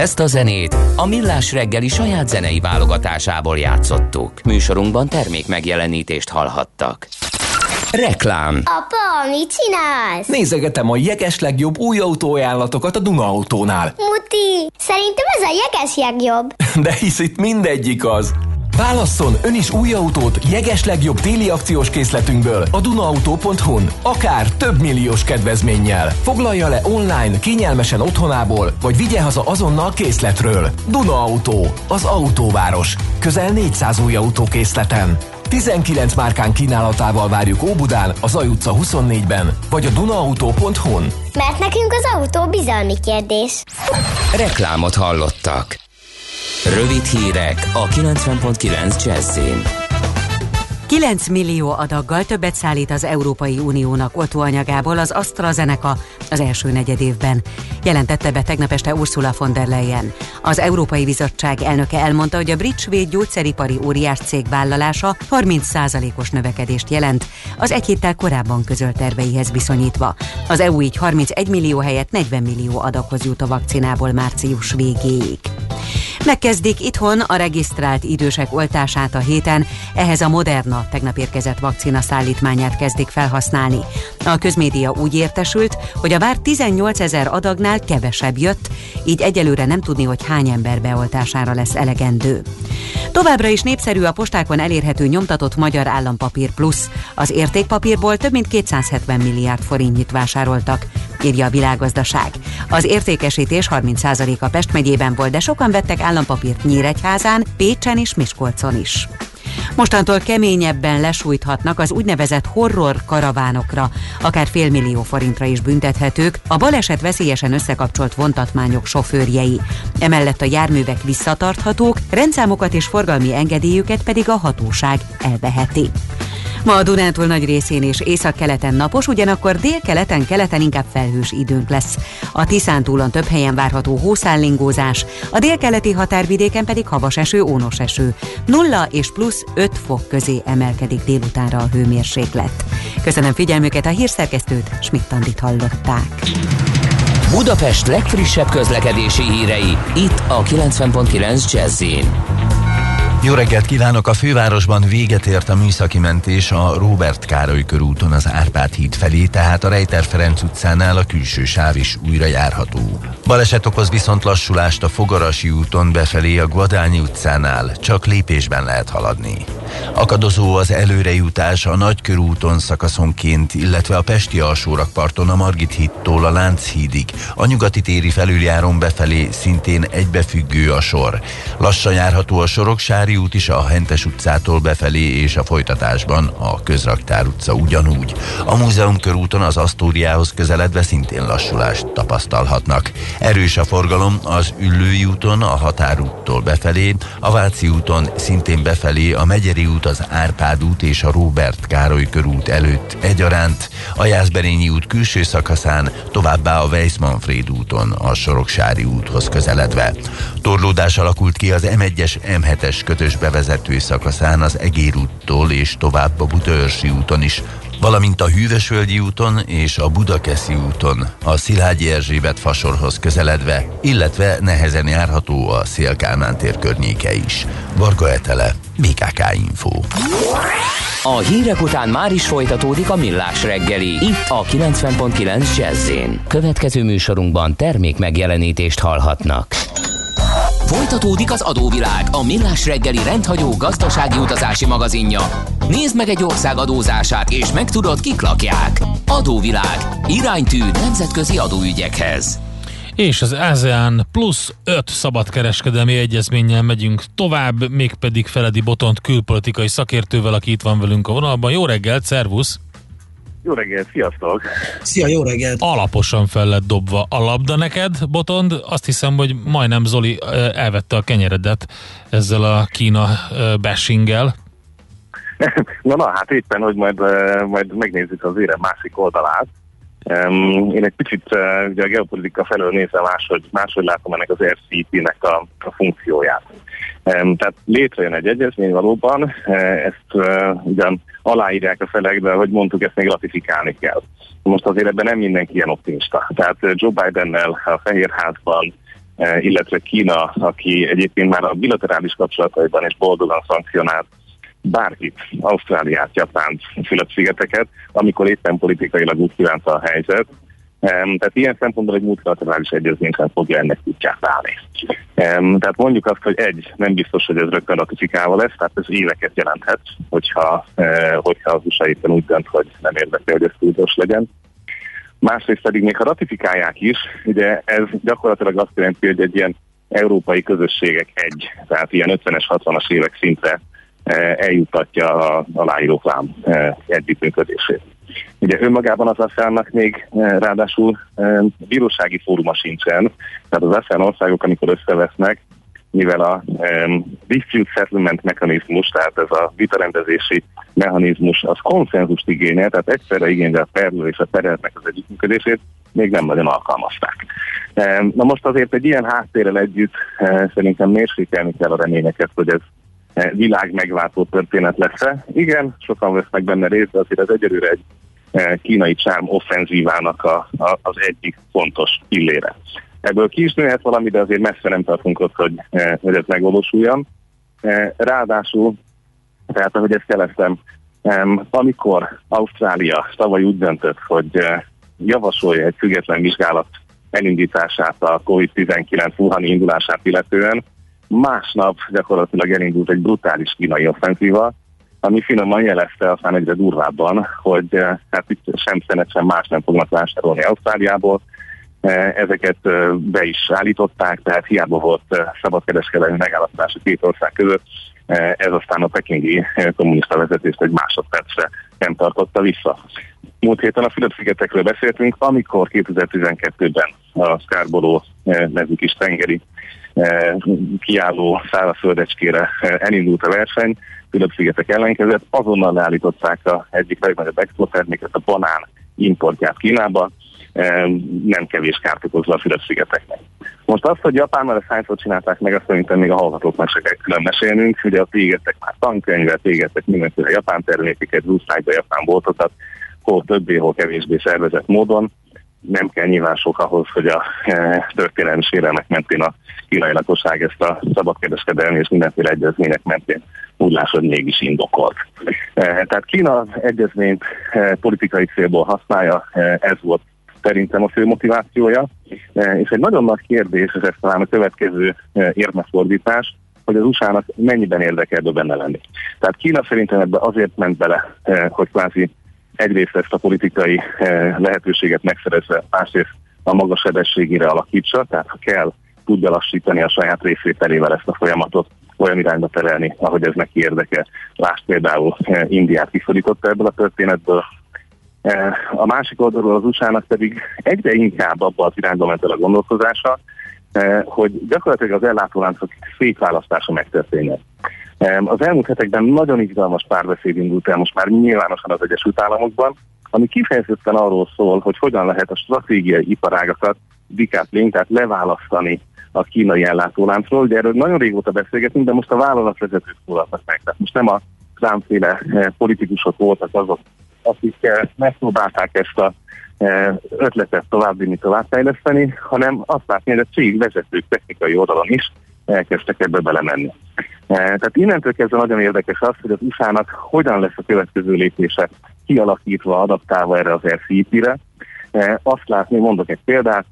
Speaker 3: Ezt a zenét a Millás reggeli saját zenei válogatásából játszottuk. Műsorunkban termék megjelenítést hallhattak. Reklám
Speaker 11: Apa, mit csinálsz?
Speaker 12: Nézegetem a jeges legjobb új autóajánlatokat a Duna Autónál.
Speaker 11: Muti, szerintem ez a jeges legjobb. [LAUGHS]
Speaker 12: De hisz itt mindegyik az. Válasszon ön is új autót jeges legjobb téli akciós készletünkből a dunaauto.hu-n, akár több milliós kedvezménnyel. Foglalja le online, kényelmesen otthonából, vagy vigye haza azonnal készletről. Duna Auto, az autóváros. Közel 400 új autó készleten. 19 márkán kínálatával várjuk Óbudán, a Zaj utca 24-ben, vagy a dunaauto.hu-n.
Speaker 11: Mert nekünk az autó bizalmi kérdés.
Speaker 3: Reklámot hallottak. Rövid hírek a 90.9 Jazzin.
Speaker 6: 9 millió adaggal többet szállít az Európai Uniónak oltóanyagából az AstraZeneca az első negyedévben. Jelentette be tegnap este Ursula von der Leyen. Az Európai Bizottság elnöke elmondta, hogy a brit svéd gyógyszeripari óriás cég vállalása 30%-os növekedést jelent, az egy héttel korábban közölt terveihez viszonyítva. Az EU így 31 millió helyett 40 millió adaghoz jut a vakcinából március végéig. Megkezdik itthon a regisztrált idősek oltását a héten, ehhez a Moderna tegnap érkezett vakcina szállítmányát kezdik felhasználni. A közmédia úgy értesült, hogy a bár 18 ezer adagnál kevesebb jött, így egyelőre nem tudni, hogy hány ember beoltására lesz elegendő. Továbbra is népszerű a postákon elérhető nyomtatott Magyar Állampapír Plusz. Az értékpapírból több mint 270 milliárd forintnyit vásároltak, írja a világgazdaság. Az értékesítés 30%-a Pest megyében volt, de sokan vettek állampapírt Nyíregyházán, Pécsen és Miskolcon is. Mostantól keményebben lesújthatnak az úgynevezett horror karavánokra, akár félmillió forintra is büntethetők a baleset veszélyesen összekapcsolt vontatmányok sofőrjei. Emellett a járművek visszatarthatók, rendszámokat és forgalmi engedélyüket pedig a hatóság elveheti. Ma a Dunántúl nagy részén és északkeleten napos, ugyanakkor délkeleten, keleten inkább felhős időnk lesz. A Tiszántúlon több helyen várható hószállingózás, a délkeleti határvidéken pedig havas eső, ónos eső. Nulla és plusz 5 fok közé emelkedik délutánra a hőmérséklet. Köszönöm figyelmüket, a hírszerkesztőt Schmidt-Tandit hallották.
Speaker 3: Budapest legfrissebb közlekedési hírei, itt a 90.9 jazz
Speaker 13: jó reggelt kívánok! A fővárosban véget ért a műszaki mentés a Róbert Károly körúton az Árpád híd felé, tehát a Rejter Ferenc utcánál a külső sáv is újra járható. Baleset okoz viszont lassulást a Fogarasi úton befelé a Guadányi utcánál, csak lépésben lehet haladni. Akadozó az előrejutás a Nagykörúton szakaszonként, illetve a Pesti alsórakparton a Margit hídtól a Lánchídig, a nyugati téri felüljáron befelé szintén egybefüggő a sor. Lassan járható a Soroksári Vári út is a Hentes utcától befelé és a folytatásban a Közraktár utca ugyanúgy. A Múzeum körúton az Asztóriához közeledve szintén lassulást tapasztalhatnak. Erős a forgalom az Üllői úton, a Határúttól befelé, a Váci úton szintén befelé, a Megyeri út, az Árpád út és a Róbert Károly körút előtt egyaránt, a Jászberényi út külső szakaszán, továbbá a Weiss-Manfred úton, a Soroksári úthoz közeledve. Torlódás alakult ki az M1-es M7-es kötős bevezető szakaszán az Egér úttól és tovább a Budaörsi úton is, valamint a Hűvösvölgyi úton és a Budakeszi úton a Szilágyi Erzsébet fasorhoz közeledve, illetve nehezen járható a Szélkálmán tér környéke is. Varga Etele, BKK Info.
Speaker 3: A hírek után már is folytatódik a millás reggeli, itt a 90.9 jazz Következő műsorunkban termék megjelenítést hallhatnak. Folytatódik az adóvilág, a millás reggeli rendhagyó gazdasági utazási magazinja. Nézd meg egy ország adózását, és megtudod, kik lakják. Adóvilág. Iránytű nemzetközi adóügyekhez.
Speaker 4: És az ASEAN plusz 5 szabadkereskedelmi egyezménnyel megyünk tovább, mégpedig Feledi Botont külpolitikai szakértővel, aki itt van velünk a vonalban. Jó reggelt, szervusz!
Speaker 14: Jó reggelt, sziasztok!
Speaker 2: Szia, jó reggelt!
Speaker 4: Alaposan fel lett dobva a labda neked, Botond. Azt hiszem, hogy majdnem Zoli elvette a kenyeredet ezzel a Kína bashinggel. [LAUGHS]
Speaker 14: Na, na, hát éppen, hogy majd, majd megnézzük az érem másik oldalát. Én egy picit ugye a geopolitika felől nézve máshogy, máshogy látom ennek az RCP-nek a, a funkcióját. Tehát létrejön egy egyezmény valóban, ezt ugyan aláírják a felek, de ahogy mondtuk, ezt még ratifikálni kell. Most azért ebben nem mindenki ilyen optimista. Tehát Joe Bidennel a Fehérházban, illetve Kína, aki egyébként már a bilaterális kapcsolataiban is boldogan szankcionált bárkit, Ausztráliát, Japánt, Fülöp-szigeteket, amikor éppen politikailag úgy kívánta a helyzet, tehát ilyen szempontból egy multilaterális egyezmény sem fogja ennek útját állni. Tehát mondjuk azt, hogy egy, nem biztos, hogy ez rögtön ratifikálva lesz, tehát ez éveket jelenthet, hogyha, eh, hogyha az USA éppen úgy dönt, hogy nem érdekel, hogy ez túlzós legyen. Másrészt pedig még ha ratifikálják is, ugye ez gyakorlatilag azt jelenti, hogy egy ilyen európai közösségek egy, tehát ilyen 50-es, 60-as évek szintre eh, eljutatja a aláírók lám eh, együttműködését. Ugye önmagában az ASEAN-nak még eh, ráadásul eh, bírósági fóruma sincsen, tehát az ASEAN országok, amikor összevesznek, mivel a um, dispute settlement mechanizmus, tehát ez a vitarendezési mechanizmus, az konszenzust igényel, tehát egyszerre igényel a perlő és a pereltnek az együttműködését, még nem nagyon alkalmazták. Um, na most azért egy ilyen háttérrel együtt uh, szerintem mérsékelni kell a reményeket, hogy ez világ megváltó történet lesz-e. Igen, sokan vesznek benne részt, de azért ez egyelőre egy kínai csárm offenzívának a, a, az egyik fontos pillére. ebből ki is nőhet valami, de azért messze nem tartunk ott, hogy, eh, hogy ez megvalósuljon. Ráadásul, tehát ahogy ezt jeleztem, em, amikor Ausztrália tavaly úgy döntött, hogy javasolja egy független vizsgálat elindítását a COVID-19 Wuhani indulását illetően, másnap gyakorlatilag elindult egy brutális kínai offenzíva, ami finoman jelezte aztán egyre durvábban, hogy eh, hát itt sem szenet, sem más nem fognak vásárolni Ausztráliából. Eh, Ezeket eh, be is állították, tehát hiába volt szabadkereskedelmi megállapodás a két ország között, ez aztán a pekingi kommunista vezetést egy másodpercre nem tartotta vissza. Múlt héten a Fülöp-szigetekről beszéltünk, amikor 2012-ben a Scarborough nevű kis tengeri kiálló szárazföldecskére elindult a verseny, Fülöp-szigetek ellenkezett, azonnal leállították a egyik legnagyobb exportterméket, a banán importját Kínába, eh, nem kevés kárt okozva a Fülöp-szigeteknek. Most azt, hogy Japánnal ezt hányszor csinálták meg, azt szerintem még a hallgatóknak se kell külön mesélnünk. Ugye a égettek már tankönyvet, égettek mindenféle japán termékeket, zúzták japán boltokat, hol többé, hol kevésbé szervezett módon. Nem kell nyilván sok ahhoz, hogy a e, történelmi sérelmek mentén a kínai lakosság ezt a szabadkereskedelmi és mindenféle egyezmények mentén úgy lássa, hogy mégis indokolt. E, tehát Kína az egyezményt e, politikai célból használja, e, ez volt szerintem a fő motivációja. E, És egy nagyon nagy kérdés, és ez talán a következő e, érmefordítás, hogy az USA-nak mennyiben érdekel ebbe benne lenni. Tehát Kína szerintem ebbe azért ment bele, e, hogy kvázi egyrészt ezt a politikai eh, lehetőséget megszerezve, másrészt a magas sebességére alakítsa, tehát ha kell, tudja lassítani a saját részvételével ezt a folyamatot, olyan irányba terelni, ahogy ez neki érdeke. Lásd például eh, Indiát kiszorította ebből a történetből. Eh, A másik oldalról az USA-nak pedig egyre inkább abba az irányba ment el a gondolkozása, hogy gyakorlatilag az ellátóláncok szétválasztása megtörténjen. Az elmúlt hetekben nagyon izgalmas párbeszéd indult el most már nyilvánosan az Egyesült Államokban, ami kifejezetten arról szól, hogy hogyan lehet a stratégiai iparágakat decoupling, tehát leválasztani a kínai ellátóláncról. Ugye erről nagyon régóta beszélgetünk, de most a vállalatvezetők szólaltak meg. Tehát most nem a számféle eh, politikusok voltak azok, akik eh, megpróbálták ezt a eh, ötletet továbbvinni, továbbfejleszteni, hanem azt látni, hogy a cég vezetők technikai oldalon is elkezdtek ebbe belemenni. Eh, Tehát innentől kezdve nagyon érdekes az, hogy az USA-nak hogyan lesz a következő lépése kialakítva, adaptálva erre az RCEP-re. Eh, Azt látni, mondok egy példát,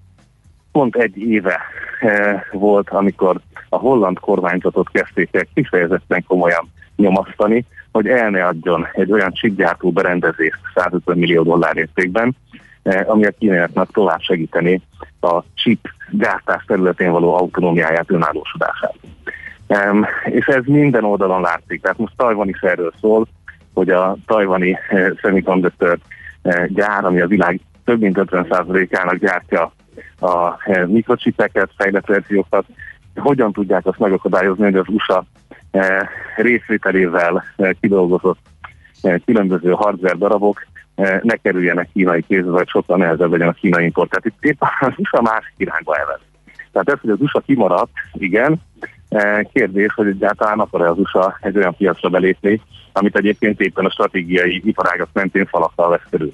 Speaker 14: pont egy éve eh, volt, amikor a holland kormányzatot kezdték el kifejezetten komolyan nyomasztani, hogy el ne adjon egy olyan csipgyártó berendezést 150 millió dollár értékben, ami a kínaiaknak tovább segíteni a chip gyártás területén való autonómiáját, önállósodását. Um, és ez minden oldalon látszik. Tehát most Tajvan is erről szól, hogy a tajvani eh, semiconductor eh, gyár, ami a világ több mint 50%-ának gyártja a eh, mikrocsipeket, fejlett verziókat, hogyan tudják azt megakadályozni, hogy az USA eh, részvételével eh, kidolgozott eh, különböző hardware darabok ne kerüljenek kínai kézbe, vagy sokkal nehezebb legyen a kínai import. Tehát itt éppen az USA másik irányba elvez. Tehát ez, hogy az USA kimaradt, igen, kérdés, hogy egyáltalán akar-e az USA egy olyan piacra belépni, amit egyébként éppen a stratégiai iparágak mentén falakkal vesz körül.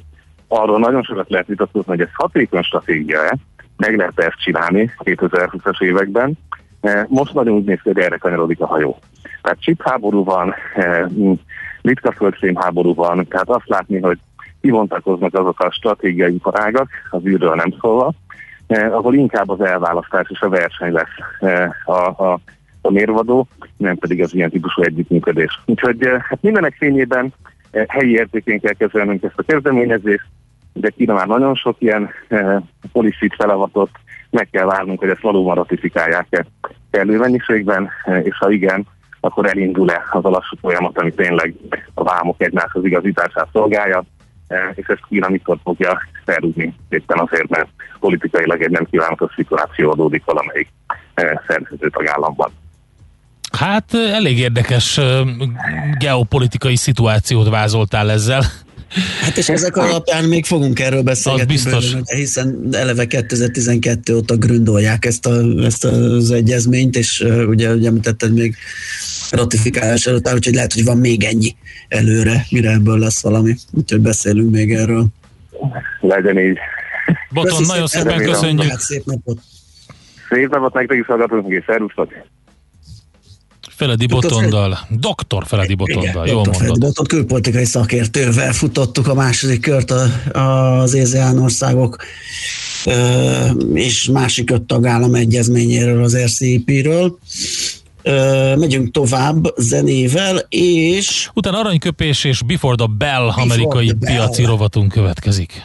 Speaker 14: Arról nagyon sokat lehet vitatkozni, hogy ez hatékony stratégia-e, meg lehet ezt csinálni 2020-as években. Eh, Most nagyon úgy néz ki, hogy erre kanyarodik a hajó. Tehát chip háború van, eh, ritka földfém háború van, tehát azt látni, hogy kivontakoznak azok a stratégiai iparágak, az űrről nem szólva, eh, ahol inkább az elválasztás és a verseny lesz eh, a, a, a mérvadó, nem pedig az ilyen típusú együttműködés. Úgyhogy eh, hát mindenek fényében eh, helyi értékén kell kezelnünk ezt a kezdeményezést, de Kína már nagyon sok ilyen eh, policit felavatott, meg kell várnunk, hogy ezt valóban ratifikálják-e kellő mennyiségben, eh, és ha igen, akkor elindul-e az a lassú folyamat, ami tényleg a vámok egymáshoz igazítását szolgálja, és ezt Kína mikor fogja felrúgni, éppen azért, mert politikailag egy nem kívánatos szituáció adódik valamelyik szerződő tagállamban.
Speaker 4: Hát elég érdekes geopolitikai szituációt vázoltál ezzel.
Speaker 2: Hát és ezek alapján még fogunk erről beszélgetni.
Speaker 4: Az biztos.
Speaker 2: bőven, hiszen eleve 2012 óta gründolják ezt, a, ezt az egyezményt, és ugye, ugye említetted még ratifikálás előtt áll, úgyhogy lehet, hogy van még ennyi előre, mire ebből lesz valami. Úgyhogy beszélünk még erről.
Speaker 14: Legyen így.
Speaker 4: Boton,
Speaker 2: Köszi
Speaker 4: nagyon szépen köszönjük.
Speaker 2: Hát szép napot.
Speaker 14: Szép napot nektek is hallgatunk, és szervusztok!
Speaker 4: Feledi
Speaker 2: Dr.
Speaker 4: Botondal. Doktor Feledi Botondal, jól
Speaker 2: Dr.
Speaker 4: Mondod.
Speaker 2: Botond külpolitikai szakértővel futottuk a második kört a- az ASEAN országok ö, és másik öt tagállam egyezményéről, az RCEP-ről. Ö, Megyünk tovább zenével, és
Speaker 4: Utána aranyköpés és Before the Bell amerikai
Speaker 2: the Bell.
Speaker 4: piaci rovatunk következik.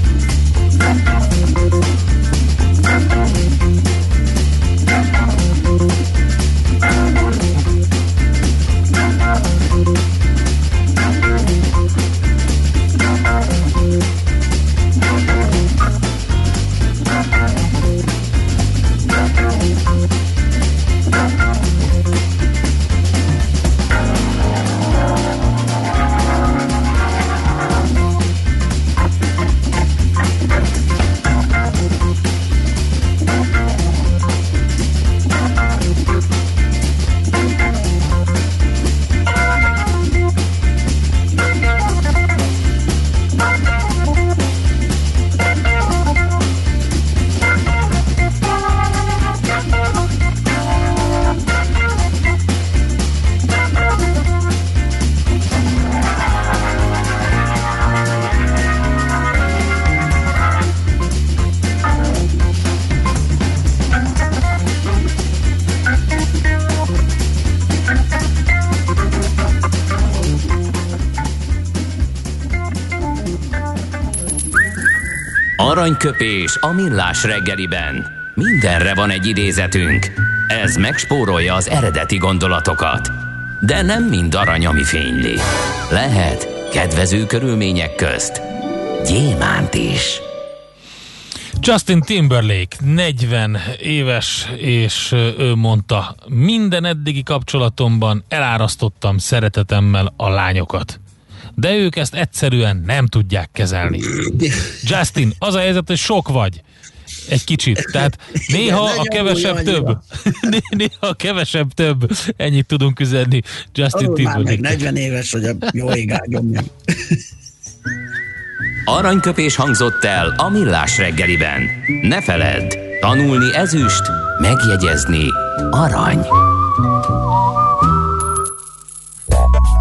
Speaker 3: Aranyköpés a millás reggeliben. Mindenre van egy idézetünk. Ez megspórolja az eredeti gondolatokat. De nem mind arany, ami fényli. Lehet kedvező körülmények közt gyémánt is.
Speaker 4: Justin Timberlake, 40 éves, és ő mondta, minden eddigi kapcsolatomban elárasztottam szeretetemmel a lányokat. De ők ezt egyszerűen nem tudják kezelni. Justin, az a helyzet, hogy sok vagy. Egy kicsit. Tehát néha a kevesebb több. [LAUGHS] Né- Néha a kevesebb több. Ennyit tudunk üzenni Justin
Speaker 2: Arról már meg
Speaker 4: Timberlake.
Speaker 2: 40 éves, hogy a jó ég áldjon meg.
Speaker 3: Aranyköpés hangzott el a millás reggeliben. Ne feledd, tanulni ezüst, megjegyezni arany.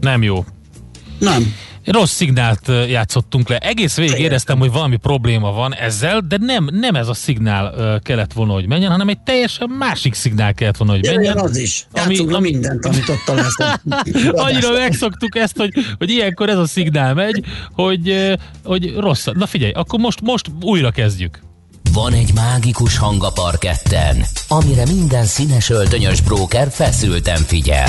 Speaker 4: nem jó.
Speaker 2: Nem.
Speaker 4: Rossz szignált játszottunk le. Egész végig éreztem, hogy valami probléma van ezzel, de nem, nem ez a szignál kellett volna, hogy menjen, hanem egy teljesen másik szignál kellett volna, hogy menjen.
Speaker 2: az is. Játszunk ami, mindent, amit ott találsz. [LAUGHS]
Speaker 4: Annyira megszoktuk ezt, hogy, hogy ilyenkor ez a szignál megy, hogy, hogy rossz. Na figyelj, akkor most, most újra kezdjük.
Speaker 3: Van egy mágikus hang a parketten, amire minden színes öltönyös bróker feszülten figyel.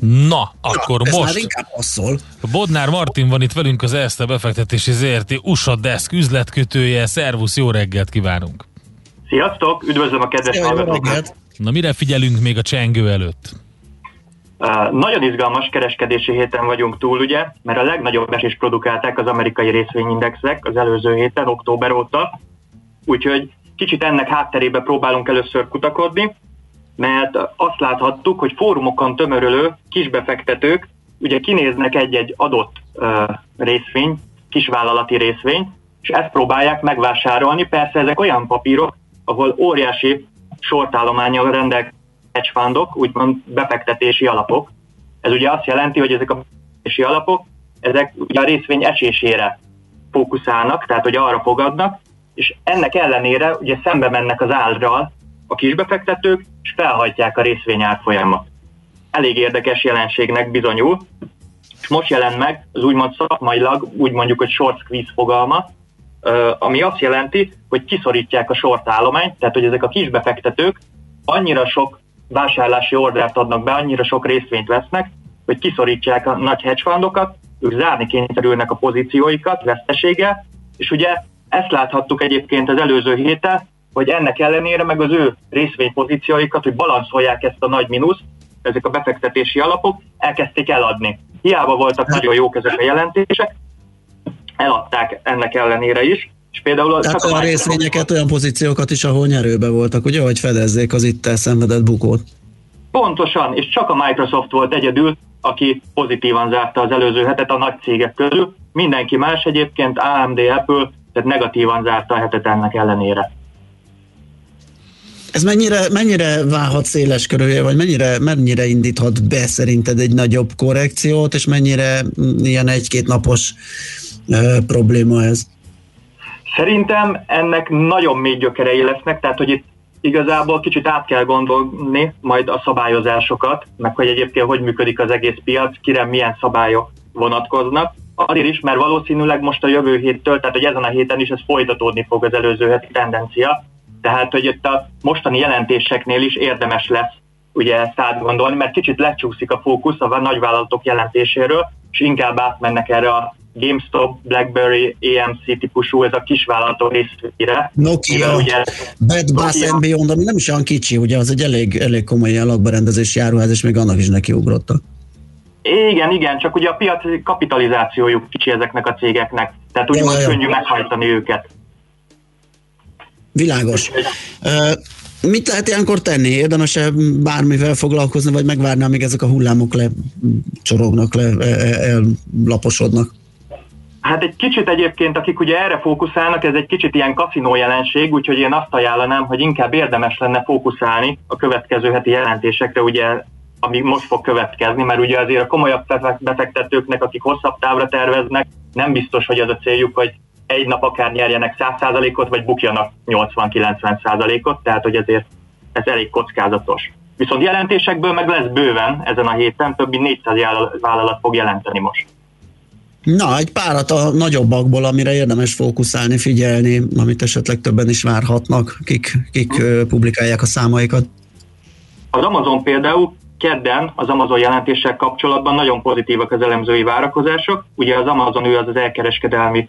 Speaker 4: Na, akkor
Speaker 2: ez
Speaker 4: most
Speaker 2: már inkább.
Speaker 4: Bodnár Martin van itt velünk az Erste befektetési ZRT USA Desk üzletkötője. Szervusz, jó reggelt kívánunk!
Speaker 15: Sziasztok, üdvözlöm a kedves hallgatókat!
Speaker 4: Na mire figyelünk még a csengő előtt?
Speaker 15: Uh, nagyon izgalmas kereskedési héten vagyunk túl, ugye, mert a legnagyobb esés produkálták az amerikai részvényindexek az előző héten, október óta, úgyhogy kicsit ennek hátterébe próbálunk először kutakodni. Mert azt láthattuk, hogy fórumokon tömörülő kisbefektetők ugye kinéznek egy-egy adott részvény, kisvállalati részvényt, és ezt próbálják megvásárolni. Persze ezek olyan papírok, ahol óriási sortállományal rendelkeznek hedge fundok, úgymond befektetési alapok. Ez ugye azt jelenti, hogy ezek a befektetési alapok, ezek ugye a részvény esésére fókuszálnak, tehát hogy arra fogadnak, és ennek ellenére ugye szembe mennek az árral a kisbefektetők, és felhajtják a részvény árfolyamat. Elég érdekes jelenségnek bizonyul, és most jelent meg az úgymond szakmailag, úgy mondjuk, hogy short squeeze fogalma, ami azt jelenti, hogy kiszorítják a short állományt, tehát hogy ezek a kisbefektetők annyira sok vásárlási ordert adnak be, annyira sok részvényt vesznek, hogy kiszorítják a nagy hedge fundokat, ők zárni kényszerülnek a pozícióikat veszteséggel, és ugye ezt láthattuk egyébként az előző héten, hogy ennek ellenére meg az ő részvénypozícióikat, hogy balanszolják ezt a nagy mínusz, ezek a befektetési alapok, elkezdték eladni. Hiába voltak nagyon jók ezek a jelentések, eladták ennek ellenére is, és például
Speaker 2: Tehát csak a, a részvényeket, olyan pozíciókat is, ahol nyerőbe voltak, ugye, hogy fedezzék az itt elszenvedett bukót.
Speaker 15: Pontosan, és csak a Microsoft volt egyedül, aki pozitívan zárta az előző hetet a nagy cégek közül. Mindenki más egyébként, AMD, Apple, tehát negatívan zárta a hetet ennek ellenére.
Speaker 2: Ez mennyire, mennyire válhat széles körülje, vagy mennyire, mennyire indíthat be szerinted egy nagyobb korrekciót, és mennyire ilyen egy-két napos ö, probléma ez?
Speaker 15: Szerintem ennek nagyon mély gyökerei lesznek, tehát hogy itt igazából kicsit át kell gondolni majd a szabályozásokat, meg hogy egyébként hogy működik az egész piac, kire milyen szabályok vonatkoznak. Azért is, mert valószínűleg most a jövő héttől, tehát hogy ezen a héten is ez folytatódni fog az előző heti tendencia. Tehát, hogy itt a mostani jelentéseknél is érdemes lesz ugye ezt átgondolni, mert kicsit lecsúszik a fókusz a nagyvállalatok jelentéséről, és inkább átmennek erre a GameStop, BlackBerry, AMC típusú, ez a kisvállalatok részére.
Speaker 2: Nokia, ugye, Bad Bass and Beyond, ami nem is olyan kicsi, ugye az egy elég, elég komoly lakberendezés járuház, és még annak is nekiugrottak.
Speaker 15: Igen, igen, csak ugye a piaci kapitalizációjuk kicsi ezeknek a cégeknek, tehát úgymond könnyű meghajtani őket.
Speaker 2: Világos. Mit lehet ilyenkor tenni? Érdemes-e bármivel foglalkozni, vagy megvárni, amíg ezek a hullámok lecsorognak, le, ellaposodnak?
Speaker 15: Hát egy kicsit egyébként, akik ugye erre fókuszálnak, ez egy kicsit ilyen kaszinó jelenség, úgyhogy én azt ajánlanám, hogy inkább érdemes lenne fókuszálni a következő heti jelentésekre, ugye ami most fog következni, mert ugye azért a komolyabb befektetőknek, akik hosszabb távra terveznek, nem biztos, hogy az a céljuk, hogy egy nap akár nyerjenek 100%-ot, vagy bukjanak 80-90%-ot, tehát hogy ezért ez elég kockázatos. Viszont jelentésekből meg lesz bőven ezen a héten, több mint 400 vállalat fog jelenteni most.
Speaker 2: Na, egy párat a nagyobbakból, amire érdemes fókuszálni, figyelni, amit esetleg többen is várhatnak, kik, kik publikálják a számaikat.
Speaker 15: Az Amazon például kedden az Amazon jelentéssel kapcsolatban nagyon pozitívak az elemzői várakozások. Ugye az Amazon ő az az elkereskedelmi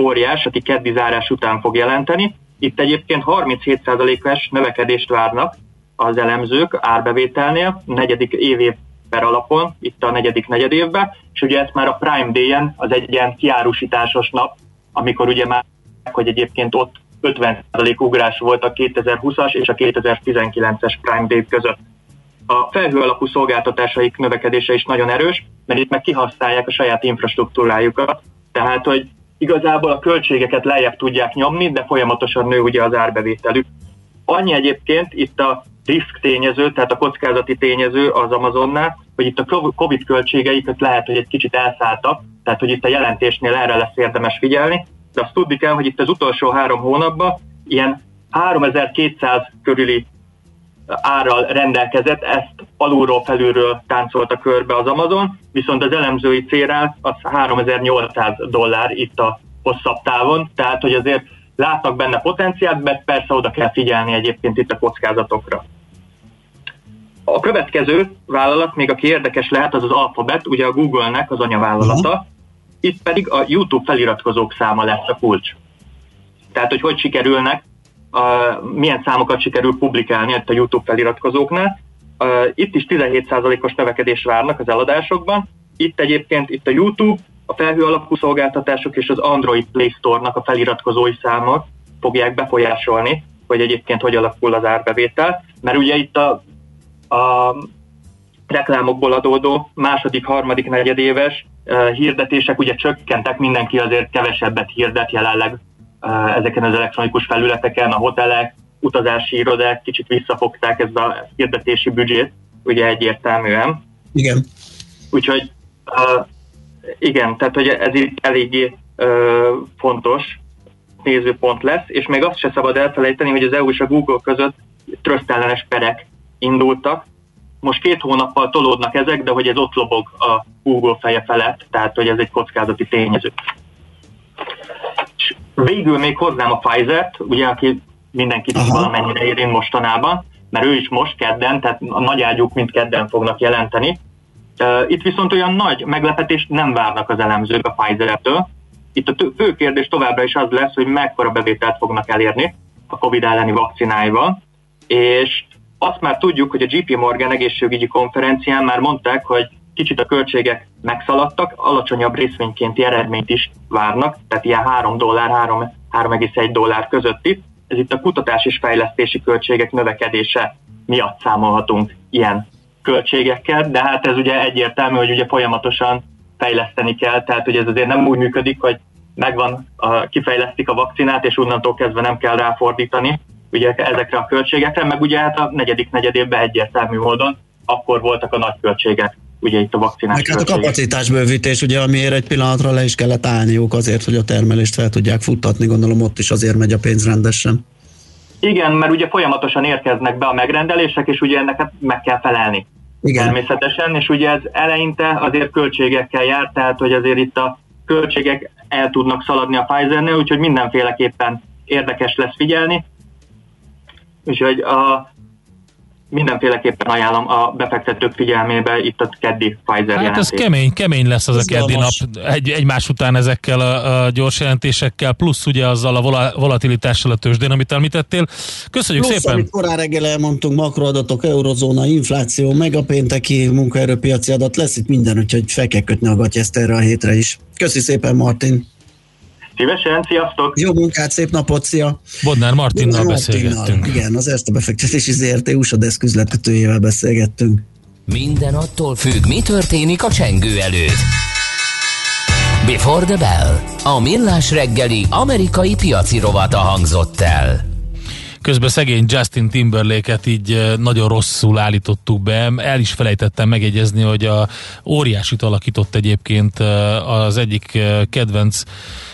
Speaker 15: óriás, aki keddi zárás után fog jelenteni. Itt egyébként 37%-es növekedést várnak az elemzők árbevételnél, negyedik év per alapon, itt a negyedik negyed évben, és ugye ezt már a Prime Day-en, az egy ilyen kiárusításos nap, amikor ugye már, hogy egyébként ott 50% ugrás volt a 2020-as és a 2019-es Prime Day között. A felhő alapú szolgáltatásaik növekedése is nagyon erős, mert itt meg kihasználják a saját infrastruktúrájukat, tehát hogy igazából a költségeket lejjebb tudják nyomni, de folyamatosan nő ugye az árbevételük. Annyi egyébként itt a risk tényező, tehát a kockázati tényező az Amazonnál, hogy itt a COVID költségeiket lehet, hogy egy kicsit elszálltak, tehát hogy itt a jelentésnél erre lesz érdemes figyelni, de azt tudni kell, hogy itt az utolsó három hónapban ilyen 3200 körüli árral rendelkezett, ezt alulról felülről táncolta körbe az Amazon, viszont az elemzői célra az 3800 dollár itt a hosszabb távon, tehát hogy azért látnak benne potenciált, de persze oda kell figyelni egyébként itt a kockázatokra. A következő vállalat, még aki érdekes lehet, az az Alphabet, ugye a Google-nek az anyavállalata, uh-huh. itt pedig a YouTube feliratkozók száma lesz a kulcs. Tehát, hogy hogy sikerülnek, uh, milyen számokat sikerül publikálni itt a YouTube feliratkozóknál. Uh, itt is 17%-os növekedés várnak az eladásokban. Itt egyébként itt a YouTube, a felhő alapú szolgáltatások és az Android Play Store-nak a feliratkozói számot fogják befolyásolni, hogy egyébként hogy alakul az árbevétel, mert ugye itt a a reklámokból adódó második, harmadik, negyedéves uh, hirdetések ugye csökkentek, mindenki azért kevesebbet hirdet jelenleg ezeken az elektronikus felületeken, a hotelek, utazási irodák kicsit visszafogták ezt a hirdetési büdzsét, ugye egyértelműen.
Speaker 2: Igen.
Speaker 15: Úgyhogy uh, igen, tehát hogy ez itt eléggé uh, fontos nézőpont lesz, és még azt se szabad elfelejteni, hogy az EU és a Google között trösztellenes perek indultak. Most két hónappal tolódnak ezek, de hogy ez ott lobog a Google feje felett, tehát hogy ez egy kockázati tényező. Végül még hoznám a Pfizer-t, ugye, aki mindenkit is valamennyire érint mostanában, mert ő is most kedden, tehát a nagy ágyuk mint kedden fognak jelenteni. Itt viszont olyan nagy meglepetést nem várnak az elemzők a Pfizer-től. Itt a fő kérdés továbbra is az lesz, hogy mekkora bevételt fognak elérni a COVID elleni vakcináival, és azt már tudjuk, hogy a JP Morgan egészségügyi konferencián már mondták, hogy kicsit a költségek megszaladtak, alacsonyabb részvénykénti eredményt is várnak, tehát ilyen 3 dollár, 3,1 dollár közötti. Ez itt a kutatás és fejlesztési költségek növekedése miatt számolhatunk ilyen költségekkel, de hát ez ugye egyértelmű, hogy ugye folyamatosan fejleszteni kell, tehát hogy ez azért nem úgy működik, hogy megvan, a, kifejlesztik a vakcinát, és onnantól kezdve nem kell ráfordítani ugye ezekre a költségekre, meg ugye hát a negyedik negyedévben egyértelmű módon akkor voltak a nagy költségek ugye itt a vakcinás
Speaker 2: Meg hát a kapacitásbővítés, ugye, amiért egy pillanatra le is kellett állniuk azért, hogy a termelést fel tudják futtatni, gondolom ott is azért megy a pénz rendesen.
Speaker 15: Igen, mert ugye folyamatosan érkeznek be a megrendelések, és ugye ennek hát meg kell felelni.
Speaker 2: Igen.
Speaker 15: Természetesen, és ugye ez eleinte azért költségekkel jár, tehát hogy azért itt a költségek el tudnak szaladni a Pfizernél, úgyhogy mindenféleképpen érdekes lesz figyelni. Úgyhogy a, mindenféleképpen ajánlom a befektetők figyelmébe itt a keddi Pfizer
Speaker 4: Hát
Speaker 15: jelentés.
Speaker 4: ez kemény, kemény lesz az a keddi nap egy, egymás után ezekkel a, a gyors jelentésekkel, plusz ugye azzal a vola, volatilitással a tőzsdén, amit említettél. Köszönjük
Speaker 2: Plusz,
Speaker 4: szépen!
Speaker 2: amit korán reggel elmondtunk, makroadatok, eurozóna, infláció, meg a pénteki munkaerőpiaci adat, lesz itt minden, úgyhogy fel kell kötni a gatyeszt erre a hétre is. Köszi szépen, Martin!
Speaker 15: Szívesen, sziasztok!
Speaker 2: Jó munkát, szép napot, szia!
Speaker 4: Bodnár Martinnal
Speaker 2: Bodnár
Speaker 4: beszélgettünk.
Speaker 2: Igen, az Erste befektetési ZRT USA Desk üzletkötőjével beszélgettünk.
Speaker 3: Minden attól függ, mi történik a csengő előtt. Before the Bell. A millás reggeli amerikai piaci rovata hangzott el.
Speaker 4: Közben szegény Justin Timberlake-et így eh, nagyon rosszul állítottuk be. El is felejtettem megjegyezni, hogy a óriásit alakított egyébként eh, az egyik eh, kedvenc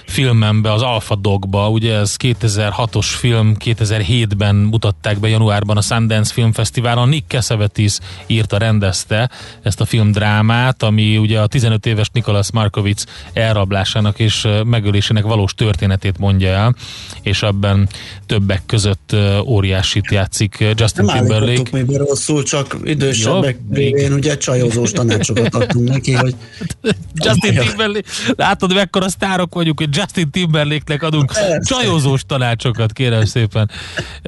Speaker 4: filmembe, az Alpha Dogba, ugye ez 2006-os film, 2007-ben mutatták be januárban a Sundance Film Fesztiválon. Nick Cassavetes írta, rendezte ezt a filmdrámát, ami ugye a 15 éves Nicholas Markovic elrablásának és megölésének valós történetét mondja el, és ebben többek között óriásit játszik Justin
Speaker 2: Nem
Speaker 4: Timberlake.
Speaker 2: állítottuk még rosszul, csak idősebbek révén ugye csajozós tanácsokat adtunk neki, hogy [LAUGHS]
Speaker 4: Justin Timberlake, látod mekkora sztárok vagyunk, hogy Justin Timberlake-nek adunk
Speaker 2: Persze.
Speaker 4: csajozós tanácsokat, kérem szépen.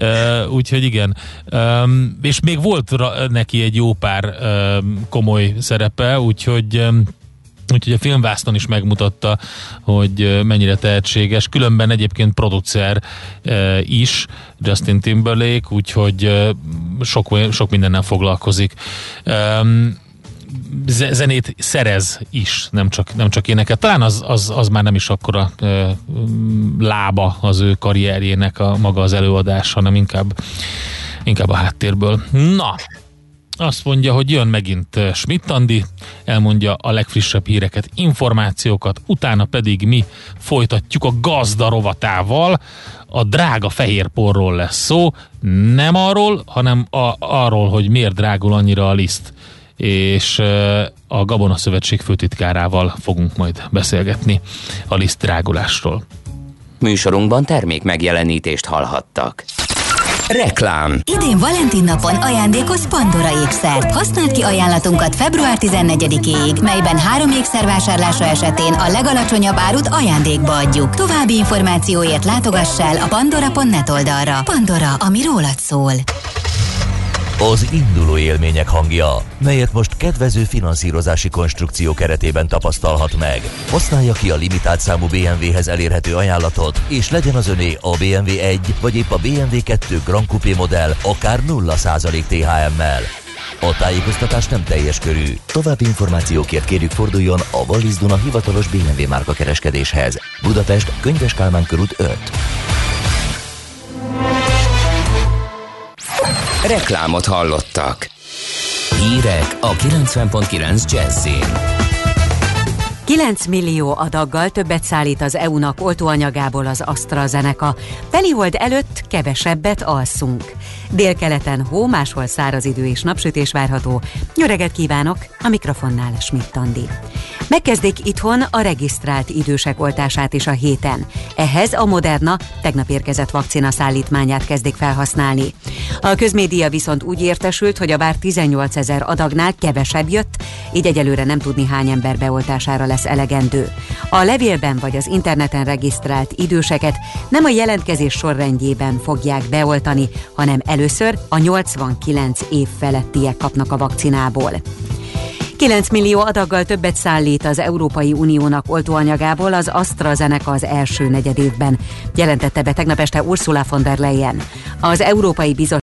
Speaker 4: Uh, úgyhogy igen. Um, és még volt ra- neki egy jó pár um, komoly szerepe, úgyhogy um, Úgyhogy a filmvásznon is megmutatta, hogy mennyire tehetséges. Különben egyébként producer is, Justin Timberlake, úgyhogy sok, sok mindennel foglalkozik. Um, zenét szerez is, nem csak, nem csak éneket. Talán az, az, az már nem is akkora ö, lába az ő karrierjének a maga az előadás, hanem inkább, inkább a háttérből. Na, azt mondja, hogy jön megint Schmidt Andi, elmondja a legfrissebb híreket, információkat, utána pedig mi folytatjuk a gazda rovatával, a drága fehérporról lesz szó, nem arról, hanem a, arról, hogy miért drágul annyira a liszt és a Gabona Szövetség főtitkárával fogunk majd beszélgetni a liszt drágulásról.
Speaker 3: Műsorunkban termék megjelenítést hallhattak. Reklám.
Speaker 16: Idén Valentin napon ajándékoz Pandora ékszert. Használd ki ajánlatunkat február 14-ig, melyben három ékszer vásárlása esetén a legalacsonyabb árut ajándékba adjuk. További információért látogass el a pandora.net oldalra. Pandora, ami rólad szól.
Speaker 5: Az induló élmények hangja, melyet most kedvező finanszírozási konstrukció keretében tapasztalhat meg. Használja ki a limitált számú BMW-hez elérhető ajánlatot, és legyen az öné a BMW 1 vagy épp a BMW 2 Grand Coupé modell akár 0% THM-mel. A tájékoztatás nem teljes körű. További információkért kérjük forduljon a Wallis Duna hivatalos BMW márka kereskedéshez. Budapest, Könyves Kálmán körút 5.
Speaker 3: Reklámot hallottak. Hírek a 90.9 Jazzin.
Speaker 6: 9 millió adaggal többet szállít az EU-nak oltóanyagából az AstraZeneca. Telihold előtt kevesebbet alszunk. Délkeleten hó, máshol száraz idő és napsütés várható. Nyöreget kívánok, a mikrofonnál Schmidt Andi. Megkezdik itthon a regisztrált idősek oltását is a héten. Ehhez a Moderna tegnap érkezett vakcina szállítmányát kezdik felhasználni. A közmédia viszont úgy értesült, hogy a bár 18 ezer adagnál kevesebb jött, így egyelőre nem tudni hány ember beoltására lesz elegendő. A levélben vagy az interneten regisztrált időseket nem a jelentkezés sorrendjében fogják beoltani, hanem először a 89 év felettiek kapnak a vakcinából. 9 millió adaggal többet szállít az Európai Uniónak oltóanyagából az AstraZeneca az első negyedévben, jelentette be tegnap este Ursula von der Leyen. Az Európai Bizottság